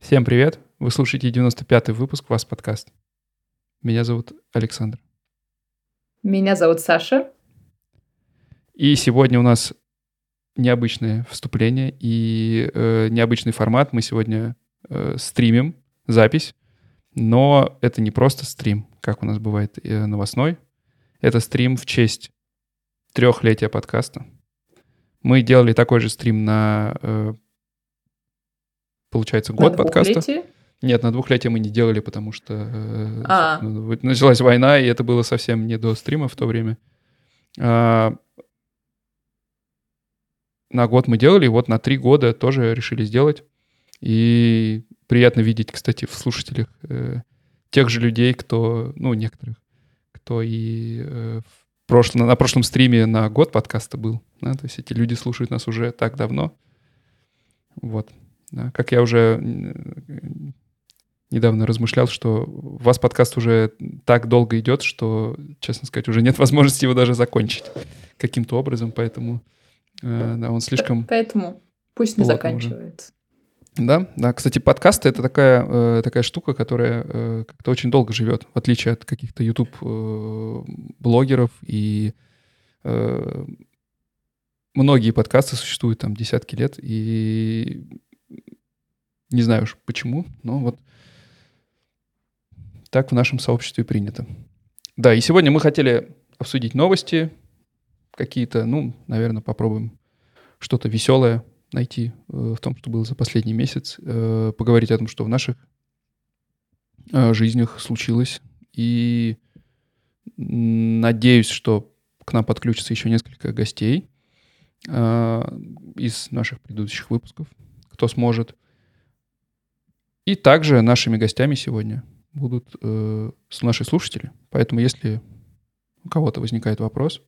Всем привет! Вы слушаете 95-й выпуск «Вас подкаст». Меня зовут Александр. Меня зовут Саша. И сегодня у нас необычное вступление и э, необычный формат. Мы сегодня э, стримим запись, но это не просто стрим, как у нас бывает э, новостной. Это стрим в честь трехлетия подкаста. Мы делали такой же стрим на э, получается, год на подкаста. Нет, на двухлетие мы не делали, потому что э, а. началась война, и это было совсем не до стрима в то время. А, на год мы делали, вот на три года тоже решили сделать. И приятно видеть, кстати, в слушателях э, тех же людей, кто, ну, некоторых, кто и э, в прошлом, на прошлом стриме на год подкаста был. Да? То есть эти люди слушают нас уже так давно. Вот. Да, как я уже недавно размышлял, что у вас подкаст уже так долго идет, что, честно сказать, уже нет возможности его даже закончить каким-то образом, поэтому э, да, он слишком... Поэтому пусть не заканчивается. Уже. Да, да. Кстати, подкасты — это такая, э, такая штука, которая э, как-то очень долго живет, в отличие от каких-то YouTube-блогеров и многие подкасты существуют там десятки лет, и не знаю уж почему, но вот так в нашем сообществе принято. Да, и сегодня мы хотели обсудить новости какие-то, ну, наверное, попробуем что-то веселое найти э, в том, что было за последний месяц, э, поговорить о том, что в наших э, жизнях случилось. И надеюсь, что к нам подключится еще несколько гостей из наших предыдущих выпусков, кто сможет. И также нашими гостями сегодня будут наши слушатели. Поэтому если у кого-то возникает вопрос,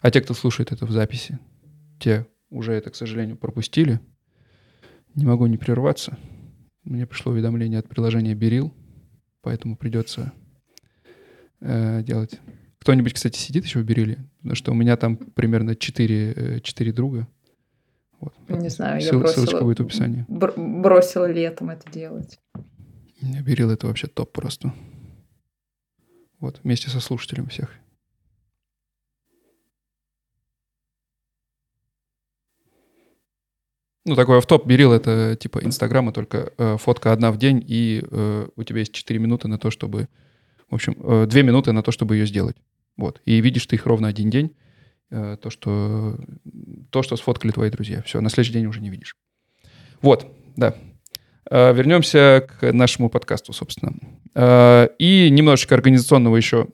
а те, кто слушает это в записи, те уже это, к сожалению, пропустили, не могу не прерваться. Мне пришло уведомление от приложения Берил, поэтому придется э, делать. Кто-нибудь, кстати, сидит еще в Бериле? Потому что у меня там примерно 4, 4 э, друга. Вот. Не знаю, Ссыл, я бросила, ссылочка будет в описании. бросила летом это делать. Берил это вообще топ просто. Вот, вместе со слушателем всех. Ну, такой автоп Берил — это типа Инстаграма, только э, фотка одна в день, и э, у тебя есть 4 минуты на то, чтобы... В общем, э, 2 минуты на то, чтобы ее сделать. Вот. И видишь ты их ровно один день. Э, то, что, то, что сфоткали твои друзья. Все, на следующий день уже не видишь. Вот, да. Э, вернемся к нашему подкасту, собственно. Э, и немножечко организационного еще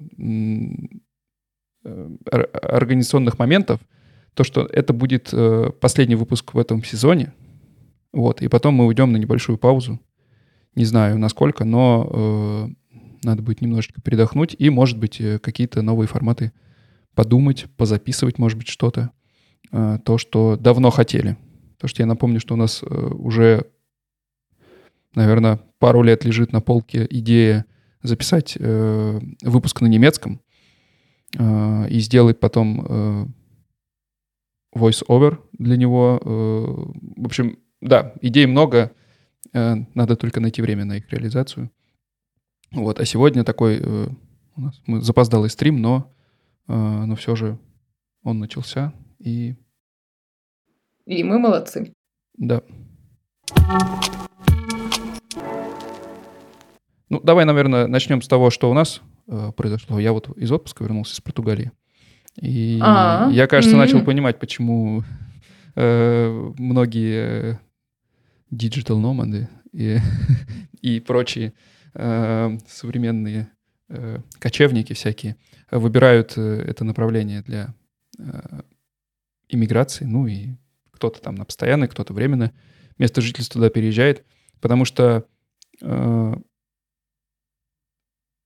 организационных моментов. То, что это будет последний выпуск в этом сезоне. Вот, и потом мы уйдем на небольшую паузу. Не знаю, насколько, но надо будет немножечко передохнуть. И, может быть, какие-то новые форматы подумать, позаписывать, может быть, что-то, э, то, что давно хотели. Потому что я напомню, что у нас э, уже, наверное, пару лет лежит на полке идея записать э, выпуск на немецком и сделать потом voice-over для него. В общем, да, идей много, надо только найти время на их реализацию. Вот, а сегодня такой у нас мы запоздалый стрим, но но все же он начался, и... И мы молодцы. Да. Ну, давай, наверное, начнем с того, что у нас э, произошло. Я вот из отпуска вернулся из Португалии. И А-а-а. я, кажется, mm-hmm. начал понимать, почему э, многие диджитал-номады и, и прочие э, современные э, кочевники всякие выбирают э, это направление для э, иммиграции, ну и кто-то там на постоянное, кто-то временно место жительства туда переезжает, потому что э,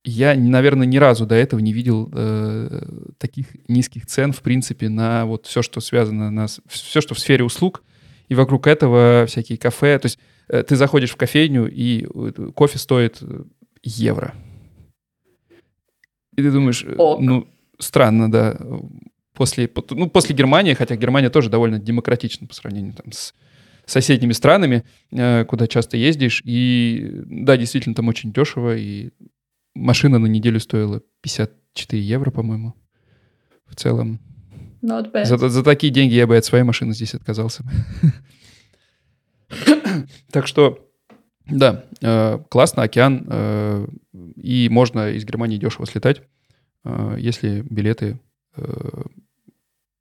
я, наверное, ни разу до этого не видел э, таких низких цен, в принципе, на вот все, что связано, на, все, что в сфере услуг, и вокруг этого всякие кафе. То есть ты заходишь в кофейню, и кофе стоит евро. И ты думаешь, Ок. ну, странно, да, после, ну, после Германии, хотя Германия тоже довольно демократична по сравнению там, с соседними странами, э, куда часто ездишь. И да, действительно, там очень дешево, и машина на неделю стоила 54 евро, по-моему, в целом. Not bad. За, за такие деньги я бы от своей машины здесь отказался. Так что, да, э, классно, океан, э, и можно из Германии дешево слетать, если билеты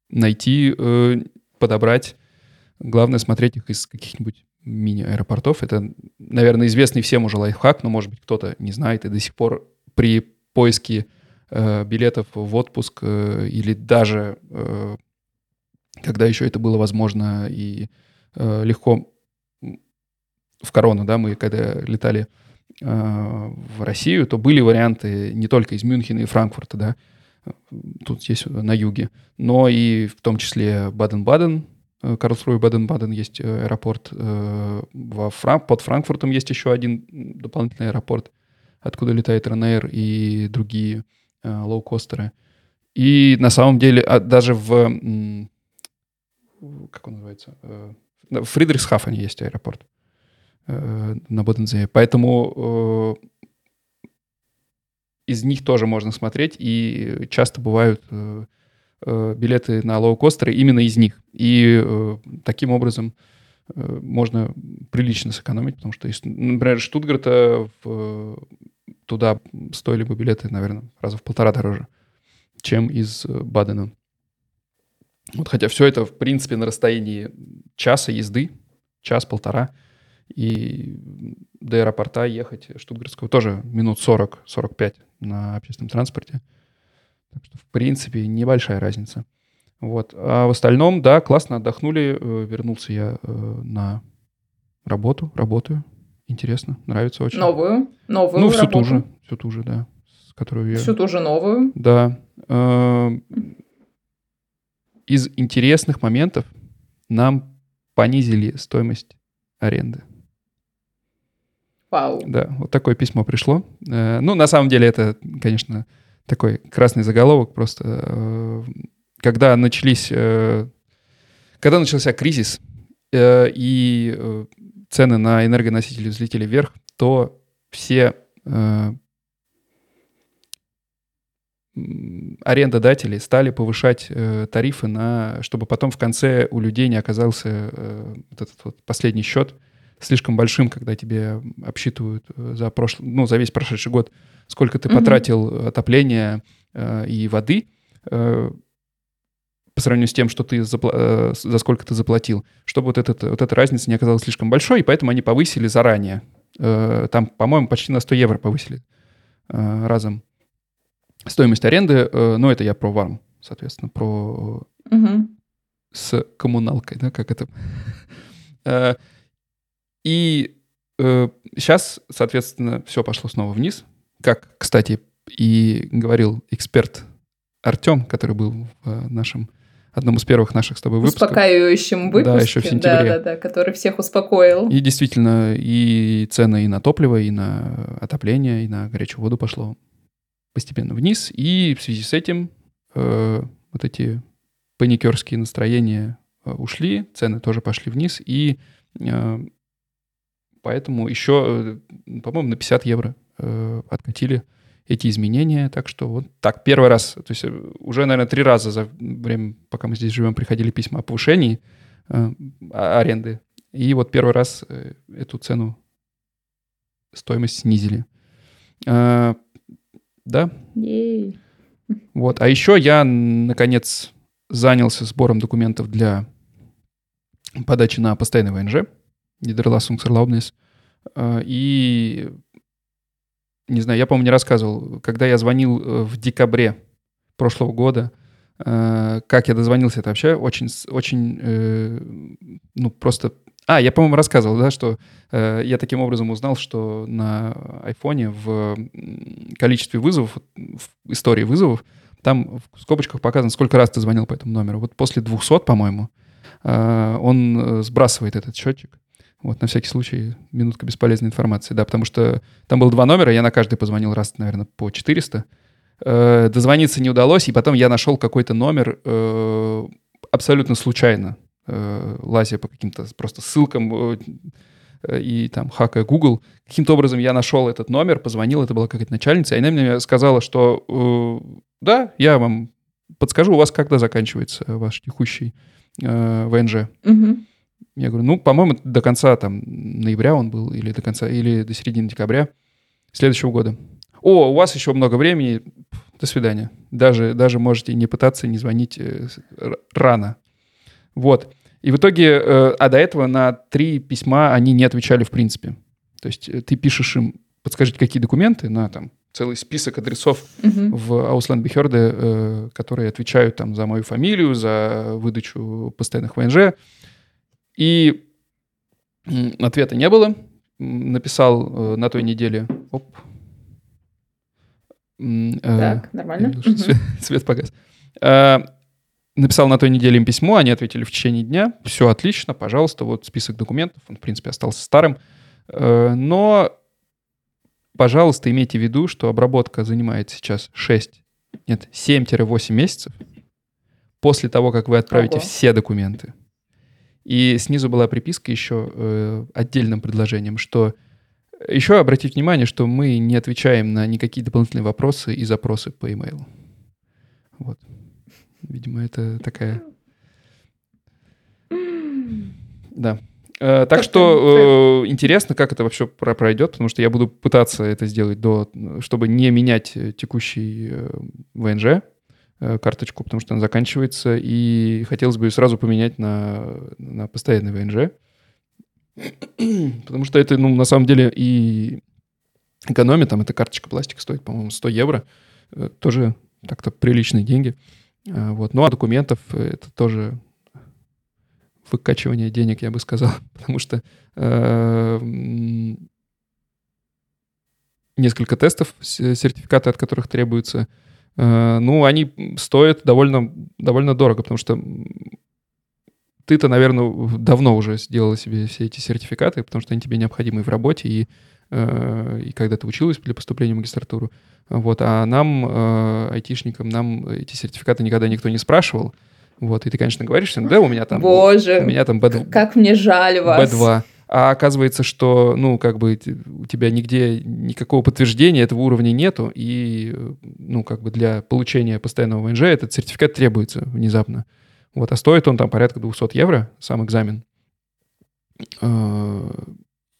найти, подобрать Главное смотреть их из каких-нибудь мини-аэропортов. Это, наверное, известный всем уже лайфхак, но, может быть, кто-то не знает и до сих пор при поиске э, билетов в отпуск э, или даже, э, когда еще это было возможно и э, легко в корону, да, мы когда летали э, в Россию, то были варианты не только из Мюнхена и Франкфурта, да, тут здесь на юге, но и в том числе Баден-Баден, Э, Карлсруhe Баден-Баден есть э, аэропорт. Э, во Фран... Под Франкфуртом есть еще один дополнительный аэропорт, откуда летает Ryanair и другие лоукостеры. И на самом деле а, даже в... Как он называется? В Фридрихсхафене есть аэропорт на Бодензее. Поэтому из них тоже можно смотреть, и часто бывают билеты на лоукостеры именно из них. И э, таким образом э, можно прилично сэкономить, потому что, например, Штутгарта в, туда стоили бы билеты, наверное, раза в полтора дороже, чем из Бадена. Вот, хотя все это, в принципе, на расстоянии часа езды, час-полтора, и до аэропорта ехать Штутгарского тоже минут 40-45 на общественном транспорте. Так что, в принципе, небольшая разница. Вот. А в остальном, да, классно отдохнули. Э, вернулся я э, на работу, работаю. Интересно, нравится очень. Новую? Новую Ну, всю работу. ту же, всю ту же, да. С которую я... Всю ту же новую? Да. Э, из интересных моментов нам понизили стоимость аренды. Вау. Да, вот такое письмо пришло. Ну, на самом деле это, конечно, такой красный заголовок просто. Э, когда начались, э, когда начался кризис э, и цены на энергоносители взлетели вверх, то все арендодатели стали повышать э, тарифы на, чтобы потом в конце у людей не оказался э, вот этот вот последний счет слишком большим, когда тебе обсчитывают за прошлый, ну за весь прошедший год сколько ты угу. потратил отопления э, и воды э, по сравнению с тем, что ты запла- э, за сколько ты заплатил, чтобы вот, этот, вот эта разница не оказалась слишком большой, и поэтому они повысили заранее. Э, там, по-моему, почти на 100 евро повысили э, разом стоимость аренды. Э, но это я про вам, соответственно, про угу. с коммуналкой, да, как это. Э, и сейчас, э, соответственно, все пошло снова вниз. Как, кстати, и говорил эксперт Артем, который был в э, нашем одном из первых наших с тобой выпусков. Успокаивающем выпуске. Да, еще в сентябре. Да, да, да, который всех успокоил. И действительно, и цены и на топливо, и на отопление, и на горячую воду пошло постепенно вниз. И в связи с этим э, вот эти паникерские настроения э, ушли, цены тоже пошли вниз, и э, поэтому еще, э, по-моему, на 50 евро э, откатили эти изменения. Так что вот так первый раз, то есть э, уже, наверное, три раза за время, пока мы здесь живем, приходили письма о повышении э, аренды. И вот первый раз эту цену, стоимость снизили. Э, да? Ей. Вот. А еще я, наконец, занялся сбором документов для подачи на постоянный ВНЖ, Niederlassungserlaubnis. Э, и не знаю, я, по-моему, не рассказывал, когда я звонил э, в декабре прошлого года, э, как я дозвонился, это вообще очень, очень, э, ну, просто... А, я, по-моему, рассказывал, да, что я таким образом узнал, что на айфоне в количестве вызовов, в истории вызовов, там в скобочках показано, сколько раз ты звонил по этому номеру. Вот после 200, по-моему, он сбрасывает этот счетчик. Вот, на всякий случай, минутка бесполезной информации, да, потому что там было два номера, я на каждый позвонил раз, наверное, по 400. Э, дозвониться не удалось, и потом я нашел какой-то номер э, абсолютно случайно, э, лазя по каким-то просто ссылкам э, и там хакая Google. Каким-то образом я нашел этот номер, позвонил, это была какая-то начальница, и она мне сказала, что э, да, я вам подскажу, у вас когда заканчивается ваш текущий э, ВНЖ? Угу. Я говорю, ну, по-моему, до конца там ноября он был, или до конца, или до середины декабря следующего года. О, у вас еще много времени, до свидания. Даже, даже можете не пытаться не звонить э, рано. Вот. И в итоге, э, а до этого на три письма они не отвечали в принципе. То есть э, ты пишешь им, подскажите, какие документы на там целый список адресов угу. в Бихерде, э, которые отвечают там за мою фамилию, за выдачу постоянных ВНЖ. И ответа не было. Написал э, на той неделе... Оп. Э, так, нормально. Свет, свет погас. Э, написал на той неделе им письмо, они ответили в течение дня. Все отлично, пожалуйста, вот список документов. Он, в принципе, остался старым. Э, но пожалуйста, имейте в виду, что обработка занимает сейчас 6, нет, 7-8 месяцев после того, как вы отправите Ого. все документы. И снизу была приписка еще э, отдельным предложением, что еще обратите внимание, что мы не отвечаем на никакие дополнительные вопросы и запросы по e-mail. Вот. Видимо, это такая... Да. Э, так что э, интересно, как это вообще пройдет, потому что я буду пытаться это сделать до, чтобы не менять э, текущий ВНЖ карточку, потому что она заканчивается, и хотелось бы ее сразу поменять на, на постоянный ВНЖ. Потому что это, ну, на самом деле и экономия, там эта карточка пластика стоит, по-моему, 100 евро, тоже так-то приличные деньги. Вот. Ну, а документов это тоже выкачивание денег, я бы сказал, потому что э, несколько тестов, сертификаты от которых требуются, э, ну, они стоят довольно, довольно дорого, потому что ты-то, наверное, давно уже сделала себе все эти сертификаты, потому что они тебе необходимы в работе и, э, и когда ты училась для поступления в магистратуру. Вот, а нам, э, айтишникам, нам эти сертификаты никогда никто не спрашивал. Вот, и ты, конечно, говоришь, да, у меня там... Боже, у меня там B2, как мне жаль вас. B2. А оказывается, что, ну, как бы у тебя нигде никакого подтверждения этого уровня нету, и, ну, как бы для получения постоянного ВНЖ этот сертификат требуется внезапно. Вот, а стоит он там порядка 200 евро, сам экзамен. А,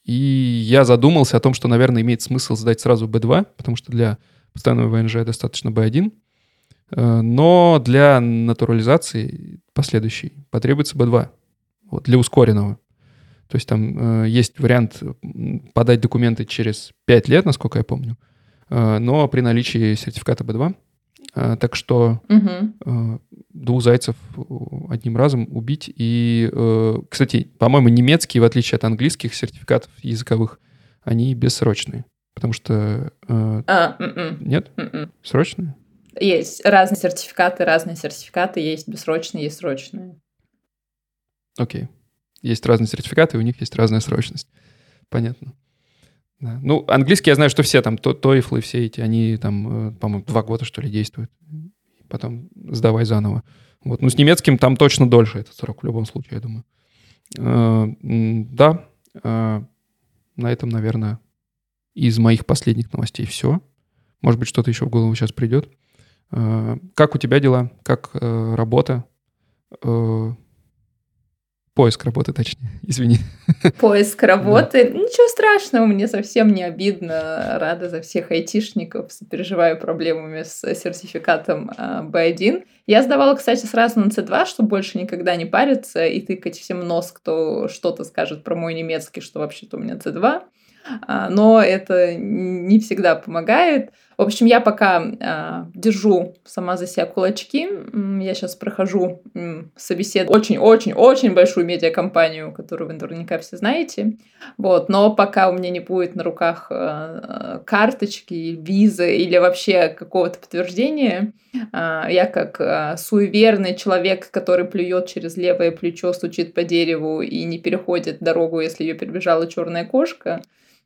и я задумался о том, что, наверное, имеет смысл сдать сразу B2, потому что для постоянного ВНЖ достаточно B1. Э, но для натурализации последующей потребуется B2 вот, для ускоренного. То есть там э, есть вариант подать документы через 5 лет, насколько я помню, э, но при наличии сертификата B2. Э, так что угу. э, двух зайцев одним разом убить. И, э, кстати, по-моему, немецкие, в отличие от английских сертификатов языковых, они бессрочные. Потому что... Э, а, м-м. нет? М-м. Срочные? Есть разные сертификаты, разные сертификаты, есть бессрочные, есть срочные. Окей. Есть разные сертификаты, и у них есть разная срочность. Понятно. Да. Ну, английский я знаю, что все там, TOEFL и все эти, они там, э, по-моему, два года, что ли, действуют. Потом сдавай заново. Вот. Ну, с немецким там точно дольше этот срок, в любом случае, я думаю. Э, да, э, на этом, наверное, из моих последних новостей все. Может быть, что-то еще в голову сейчас придет. Как у тебя дела? Как работа? Поиск работы, точнее, извини. Поиск работы. Да. Ничего страшного, мне совсем не обидно. Рада за всех айтишников, переживаю проблемами с сертификатом B1. Я сдавала, кстати, сразу на C2, чтобы больше никогда не париться и тыкать всем нос, кто что-то скажет про мой немецкий, что вообще-то у меня C2. А, но это не всегда помогает. В общем, я пока а, держу сама за себя кулачки. я сейчас прохожу собесед очень-очень-очень большую медиакомпанию, которую вы наверняка все знаете. Вот. Но пока у меня не будет на руках э, карточки, визы или вообще какого-то подтверждения, э, я как э, суеверный человек, который плюет через левое плечо, стучит по дереву и не переходит дорогу, если ее перебежала черная кошка,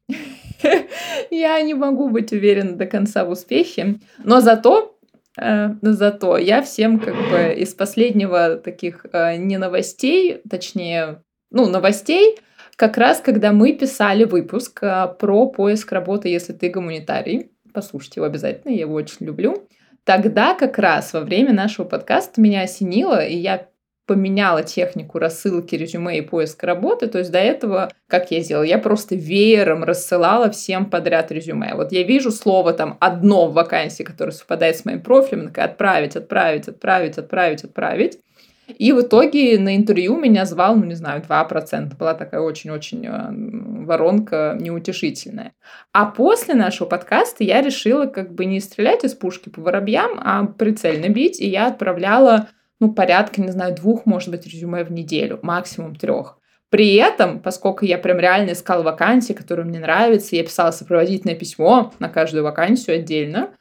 я не могу быть уверена до конца в успехе. Но зато Э, зато я всем как бы из последнего таких э, не новостей, точнее, ну, новостей, как раз когда мы писали выпуск э, про поиск работы, если ты гуманитарий, послушайте его обязательно, я его очень люблю, тогда как раз во время нашего подкаста меня осенило, и я поменяла технику рассылки резюме и поиска работы. То есть до этого, как я сделала, я просто веером рассылала всем подряд резюме. Вот я вижу слово там одно в вакансии, которое совпадает с моим профилем, такая отправить, отправить, отправить, отправить, отправить. И в итоге на интервью меня звал, ну, не знаю, 2%. Была такая очень-очень э, воронка неутешительная. А после нашего подкаста я решила как бы не стрелять из пушки по воробьям, а прицельно бить. И я отправляла ну, порядка, не знаю, двух, может быть, резюме в неделю, максимум трех. При этом, поскольку я прям реально искала вакансии, которые мне нравятся, я писала сопроводительное письмо на каждую вакансию отдельно,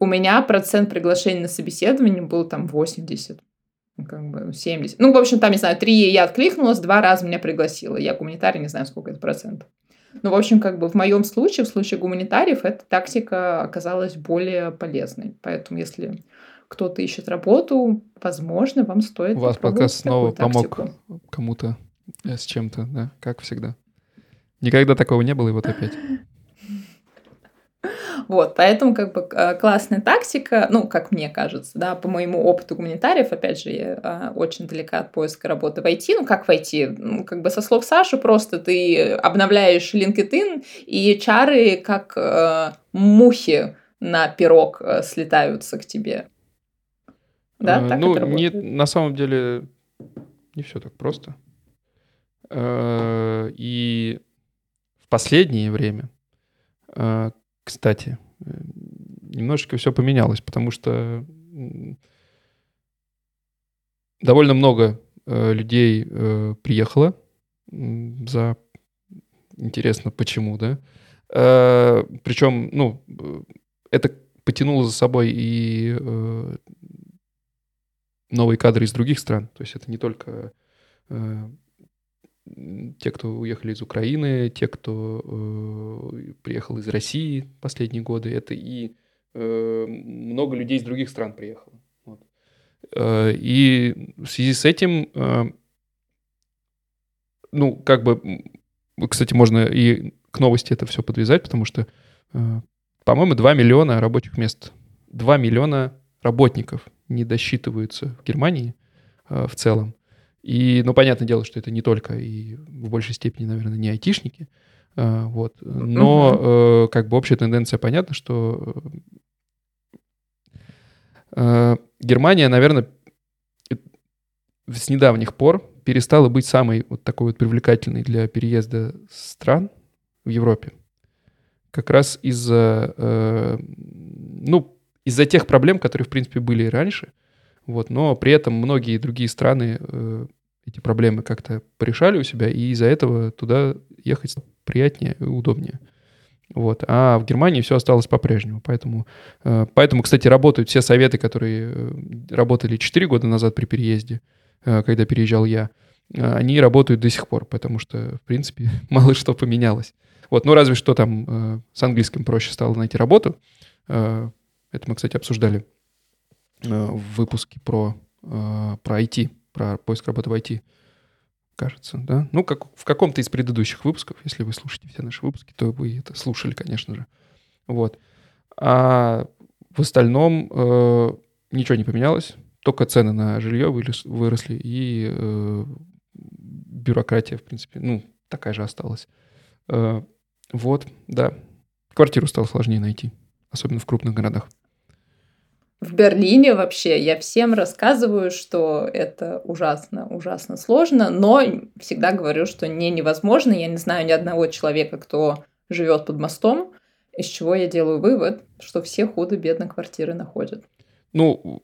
у меня процент приглашений на собеседование был там 80, ну, как бы 70. Ну, в общем, там, не знаю, три я откликнулась, два раза меня пригласила. Я гуманитарий, не знаю, сколько это процентов. Ну, в общем, как бы в моем случае, в случае гуманитариев, эта тактика оказалась более полезной. Поэтому, если кто-то ищет работу, возможно, вам стоит У вас подкаст снова помог кому-то э, с чем-то, да, как всегда. Никогда такого не было, и вот опять. Вот, поэтому как бы э, классная тактика, ну, как мне кажется, да, по моему опыту гуманитариев, опять же, я а, очень далека от поиска работы в IT, ну, как в IT, ну, как бы со слов Саши, просто ты обновляешь LinkedIn, и чары как э, мухи на пирог э, слетаются к тебе. Да, так ну, не, на самом деле не все так просто. Э, и в последнее время, э, кстати, немножечко все поменялось, потому что довольно много э, людей приехало за интересно почему, да. Причем, ну, это потянуло за собой и новые кадры из других стран. То есть это не только э, те, кто уехали из Украины, те, кто э, приехал из России последние годы, это и э, много людей из других стран приехало. Вот. Э, и в связи с этим, э, ну, как бы, кстати, можно и к новости это все подвязать, потому что, э, по-моему, 2 миллиона рабочих мест. 2 миллиона работников не досчитываются в Германии э, в целом. И, ну, понятное дело, что это не только и в большей степени, наверное, не айтишники, э, вот. Но э, как бы общая тенденция понятна, что э, Германия, наверное, с недавних пор перестала быть самой вот такой вот привлекательной для переезда стран в Европе. Как раз из-за, э, ну, из-за тех проблем, которые, в принципе, были и раньше. Вот, но при этом многие другие страны э, эти проблемы как-то порешали у себя, и из-за этого туда ехать приятнее и удобнее. Вот. А в Германии все осталось по-прежнему. Поэтому, э, поэтому, кстати, работают все советы, которые э, работали 4 года назад при переезде, э, когда переезжал я, э, они работают до сих пор, потому что, в принципе, мало что поменялось. Вот, ну разве что там э, с английским проще стало найти работу. Э, это мы, кстати, обсуждали э, в выпуске про, э, про IT, про поиск работы в IT, кажется, да? Ну, как в каком-то из предыдущих выпусков, если вы слушаете все наши выпуски, то вы это слушали, конечно же. Вот. А в остальном э, ничего не поменялось, только цены на жилье выросли, и э, бюрократия, в принципе, ну, такая же осталась. Э, вот, да. Квартиру стало сложнее найти, особенно в крупных городах в Берлине вообще я всем рассказываю, что это ужасно, ужасно сложно, но всегда говорю, что не невозможно. Я не знаю ни одного человека, кто живет под мостом, из чего я делаю вывод, что все худо-бедно квартиры находят. Ну,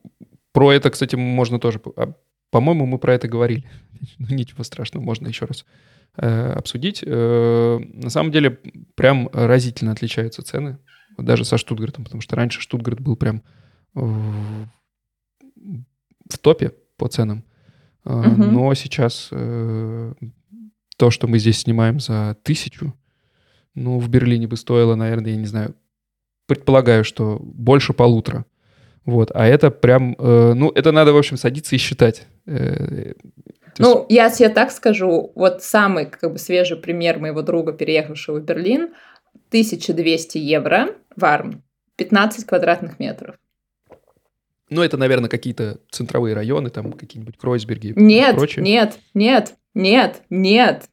про это, кстати, можно тоже... а, По-моему, мы про это говорили. Ну, Ничего страшного, можно еще раз э, обсудить. Э, На самом деле, прям разительно отличаются цены. Даже со Штутгартом, потому что раньше Штутгарт был прям в топе по ценам. Мгм. Но сейчас э, то, что мы здесь снимаем за тысячу, ну, в Берлине бы стоило, наверное, я не знаю, предполагаю, что больше полутора. Вот, а это прям, э, ну, это надо, в общем, садиться и считать. Э, то есть- Ну, я тебе так скажу, вот самый как бы свежий пример моего друга, переехавшего в Берлин, 1200 евро варм, 15 квадратных метров. Ну, это, наверное, какие-то центровые районы, там какие-нибудь Кройсберги и Нет, прочее. нет, нет, нет, нет.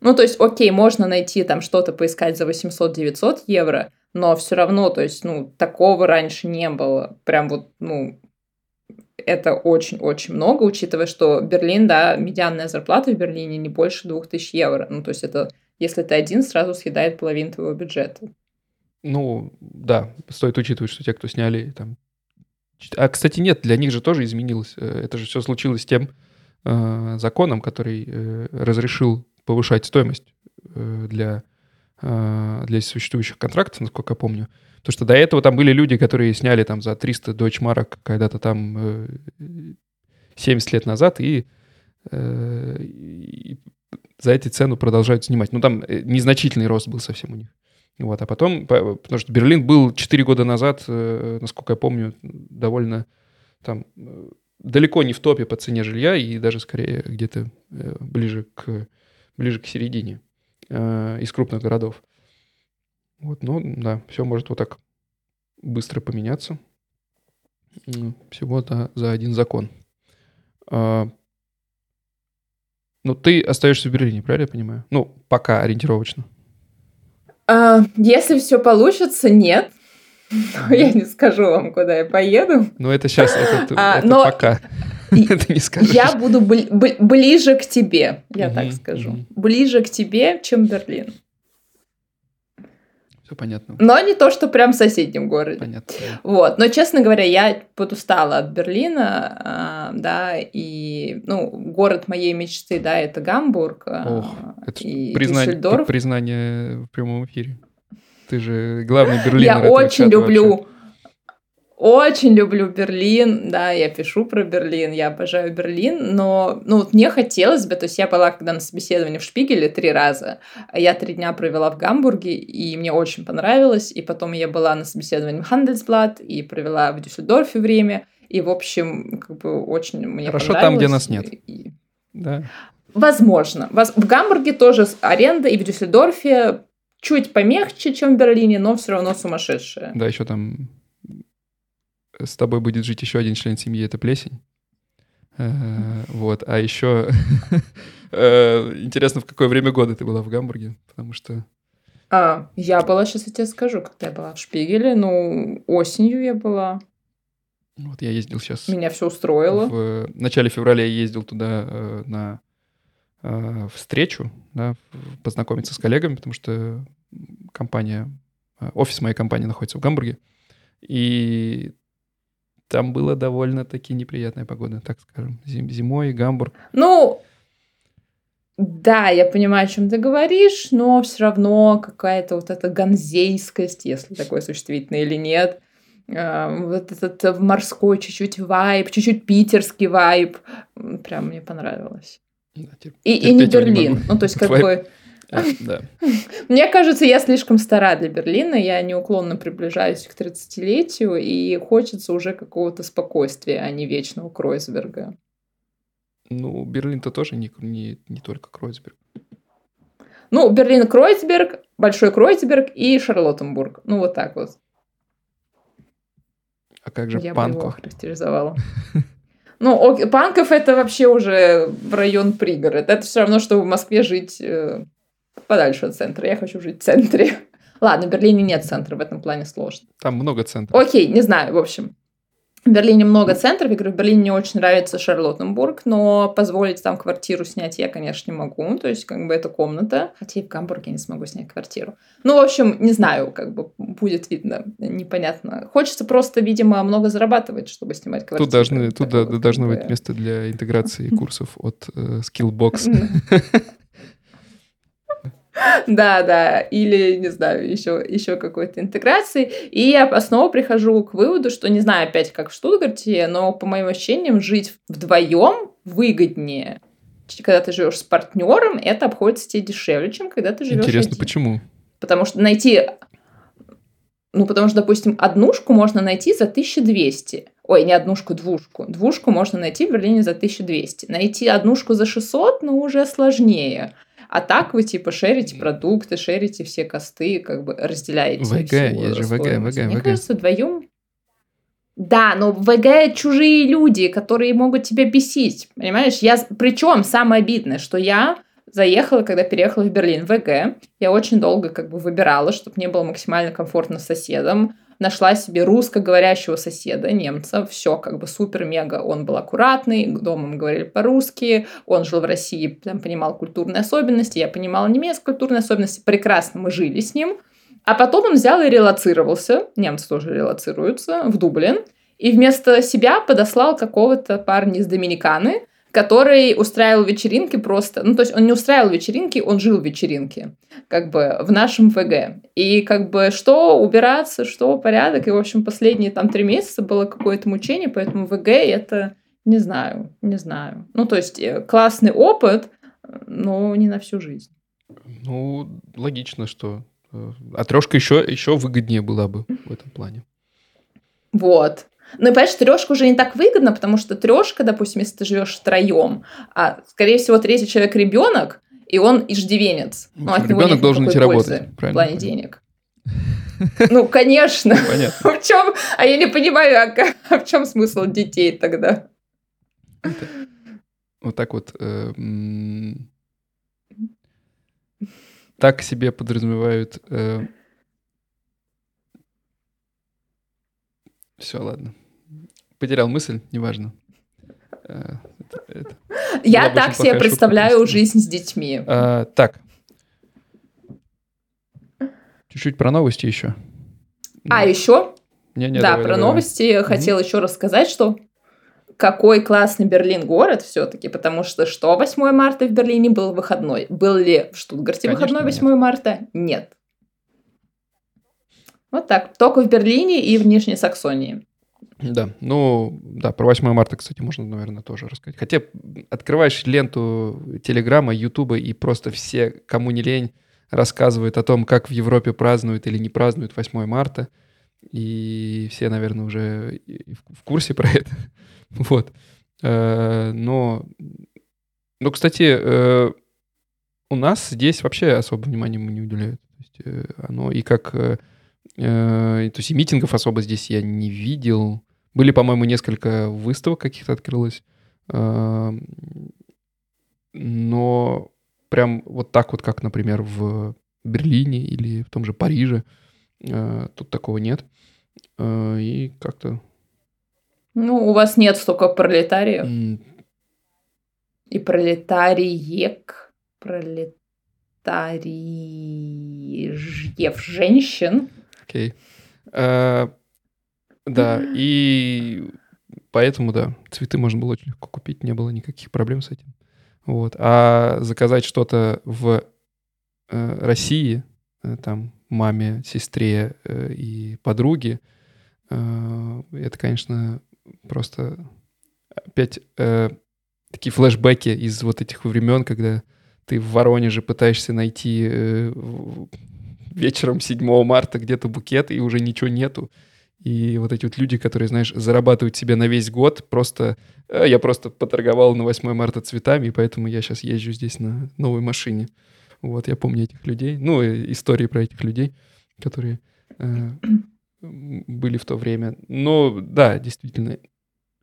Ну, то есть, окей, можно найти там что-то поискать за 800-900 евро, но все равно, то есть, ну, такого раньше не было. Прям вот, ну, это очень-очень много, учитывая, что Берлин, да, медианная зарплата в Берлине не больше 2000 евро. Ну, то есть, это, если ты один, сразу съедает половину твоего бюджета. Ну, да, стоит учитывать, что те, кто сняли там... А, кстати, нет, для них же тоже изменилось. Э, Это же все случилось с тем э, законом, который э, разрешил повышать стоимость э, для, э, для существующих контрактов, насколько я помню. Потому что до этого там были люди, которые сняли там за 300 дойчмарок когда-то там э, 70 лет назад и, э, и за эти цену продолжают снимать. Ну, там э, незначительный рост был совсем у них. Вот, а потом, по- потому что Берлин был 4 года назад, э, насколько я помню, довольно там э, далеко не в топе по цене жилья и даже скорее где-то э, ближе к, ближе к середине из крупных городов. Вот, ну, да, все может вот так быстро поменяться. М, Всего за, за один закон. А, ну, ты остаешься в Берлине, правильно я понимаю? Ну, пока ориентировочно. А, если все получится, нет. Но я не скажу вам, куда я поеду. Ну, это сейчас, это, А, это но пока. Это не скажешь. Я буду бли- бли- ближе к тебе, я так скажу. Ближе к тебе, чем Берлин. Все понятно. Но не то, что прям в соседнем городе. Понятно. Вот, но, честно говоря, я подустала от Берлина, а, да, и, ну, город моей мечты, да, это Гамбург а, Ох, Это и признание, Дюссельдорф. признание в прямом эфире. Ты же главный берлинер Я очень люблю, вообще. Очень люблю Берлин, да, я пишу про Берлин, я обожаю Берлин, но, ну, вот мне хотелось бы, то есть я была когда на собеседовании в Шпигеле три раза, я три дня провела в Гамбурге, и мне очень понравилось, и потом я была на собеседовании в Handelsblatt и провела в Дюссельдорфе время, и, в общем, как бы очень мне Хорошо там, где понравилось, нас нет. и- Да. Возможно. Воз- В Гамбурге тоже аренда, и в Дюссельдорфе чуть помягче, чем в Берлине, но все равно сумасшедшая. Да, еще там с тобой будет жить еще один член семьи, это плесень. Э, Вот, а еще э, интересно, в какое время года ты была в Гамбурге, потому что А, я была, сейчас я тебе скажу, когда я была в Шпигеле, ну, осенью я была, вот я ездил сейчас меня все устроило. в начале февраля я ездил туда э, на э, встречу, да, познакомиться с коллегами, потому что компания, офис моей компании находится в Гамбурге, и там была довольно-таки неприятная погода, так скажем. Зим- зимой Гамбург. Ну, да, я понимаю, о чем ты говоришь, но все равно какая-то вот эта ганзейскость, если такое существительное или нет, а, вот этот морской чуть-чуть вайб, чуть-чуть питерский вайб, прям мне понравилось. да, И, и не не Берлин. могу. ну, то есть, как Вайб. бы, А, да. Мне кажется, я слишком стара для Берлина, я неуклонно приближаюсь к 30-летию, и хочется уже какого-то спокойствия, а не вечного Кройсберга. Ну, Берлин-то тоже не, не, не только Кройсберг. Ну, Берлин Кройсберг, Большой Кройсберг и Шарлоттенбург. Ну, вот так вот. А как же я бы его. Ну, Панков это вообще уже район пригород. Это все равно, что в Москве жить э, подальше от центра. Я хочу жить в центре. Ладно, в Берлине нет центра, в этом плане сложно. Там много центров. Окей, не знаю, в общем. В Берлине много центров. Я говорю, в Берлине мне очень нравится Шарлоттенбург, но позволить там квартиру снять я, конечно, не могу. То есть, как бы, это комната. Хотя и в Гамбурге не смогу снять квартиру. Ну, в общем, не знаю, как бы будет видно, непонятно. Хочется просто, видимо, много зарабатывать, чтобы снимать квартиру. Тут, должны, тут да, должно быть место для интеграции курсов от э, Skillbox. Да, да, или, не знаю, еще, еще какой-то интеграции. И я снова прихожу к выводу, что, не знаю, опять как в Штутгарте, но по моим ощущениям, жить вдвоем выгоднее. Когда ты живешь с партнером, это обходится тебе дешевле, чем когда ты живешь Интересно, один. почему? Потому что найти... Ну, потому что, допустим, однушку можно найти за 1200. Ой, не однушку, двушку. Двушку можно найти в Берлине за 1200. Найти однушку за 600, ну, уже сложнее. А так вы типа шерите продукты, шерите все косты, как бы разделяете. ВГ, есть же ВГ, ВГ, Мне ВГ. кажется, вдвоем да, но в ВГ чужие люди, которые могут тебя бесить. Понимаешь? Я... Причем самое обидное, что я заехала, когда переехала в Берлин, в ВГ. Я очень долго как бы выбирала, чтобы мне было максимально комфортно с соседом нашла себе русскоговорящего соседа, немца, все как бы супер-мега, он был аккуратный, дома мы говорили по-русски, он жил в России, там понимал культурные особенности, я понимала немецкие культурные особенности, прекрасно мы жили с ним, а потом он взял и релацировался, немцы тоже релацируются, в Дублин, и вместо себя подослал какого-то парня из Доминиканы, который устраивал вечеринки просто, ну, то есть он не устраивал вечеринки, он жил в вечеринке, как бы в нашем ФГ. И как бы что убираться, что порядок, и, в общем, последние там три месяца было какое-то мучение, поэтому ВГ это, не знаю, не знаю. Ну, то есть э, классный опыт, но не на всю жизнь. Ну, логично, что э, а трешка еще, еще выгоднее была бы в этом плане. Вот. Ну и, понимаешь, трешка уже не так выгодно, потому что трешка, допустим, если ты живешь втроем, а, скорее всего, третий человек ребенок, и он иждивенец. Ну, от него ребенок должен идти работать, в плане денег. Ну, конечно. Понятно. В чем? А я не понимаю, а, а в чем смысл детей тогда? Вот так вот. Э, так себе подразумевают э, Все, ладно. Потерял мысль, неважно. Э, Я так себе представляю жизнь с детьми. А, так. Чуть-чуть про новости еще. А, еще? Не, не, да, давай, про давай. новости хотела еще рассказать, что какой классный Берлин город все-таки, потому что что 8 марта в Берлине был выходной? Был ли в Штутгарте Конечно, выходной 8 нет. марта? Нет. Вот так. Только в Берлине и в Нижней Саксонии. Да, ну, да, про 8 марта, кстати, можно, наверное, тоже рассказать. Хотя открываешь ленту Телеграма, Ютуба, и просто все, кому не лень, рассказывают о том, как в Европе празднуют или не празднуют 8 марта. И все, наверное, уже в курсе про это. Вот. Э, но, ну, кстати, э, у нас здесь вообще особо внимания не уделяют. То есть э, оно и как Э, то есть и митингов особо здесь я не видел. Были, по-моему, несколько выставок каких-то открылось. Э, но прям вот так вот, как, например, в Берлине или в том же Париже, э, тут такого нет. И как-то... Ну, у вас нет столько пролетариев. Mm. И пролетариек. Пролетариев женщин. Окей. А, да, и поэтому, да, цветы можно было очень легко купить, не было никаких проблем с этим. Вот. А заказать что-то в э, России, э, там, маме, сестре э, и подруге, э, это, конечно, просто опять э, такие флешбеки из вот этих времен, когда ты в Воронеже пытаешься найти э, вечером 7 марта где-то букет, и уже ничего нету. И вот эти вот люди, которые, знаешь, зарабатывают себе на весь год, просто... Э, я просто поторговал на 8 марта цветами, и поэтому я сейчас езжу здесь на новой машине. Вот, я помню этих людей. Ну, истории про этих людей, которые э, были в то время. Но, да, действительно.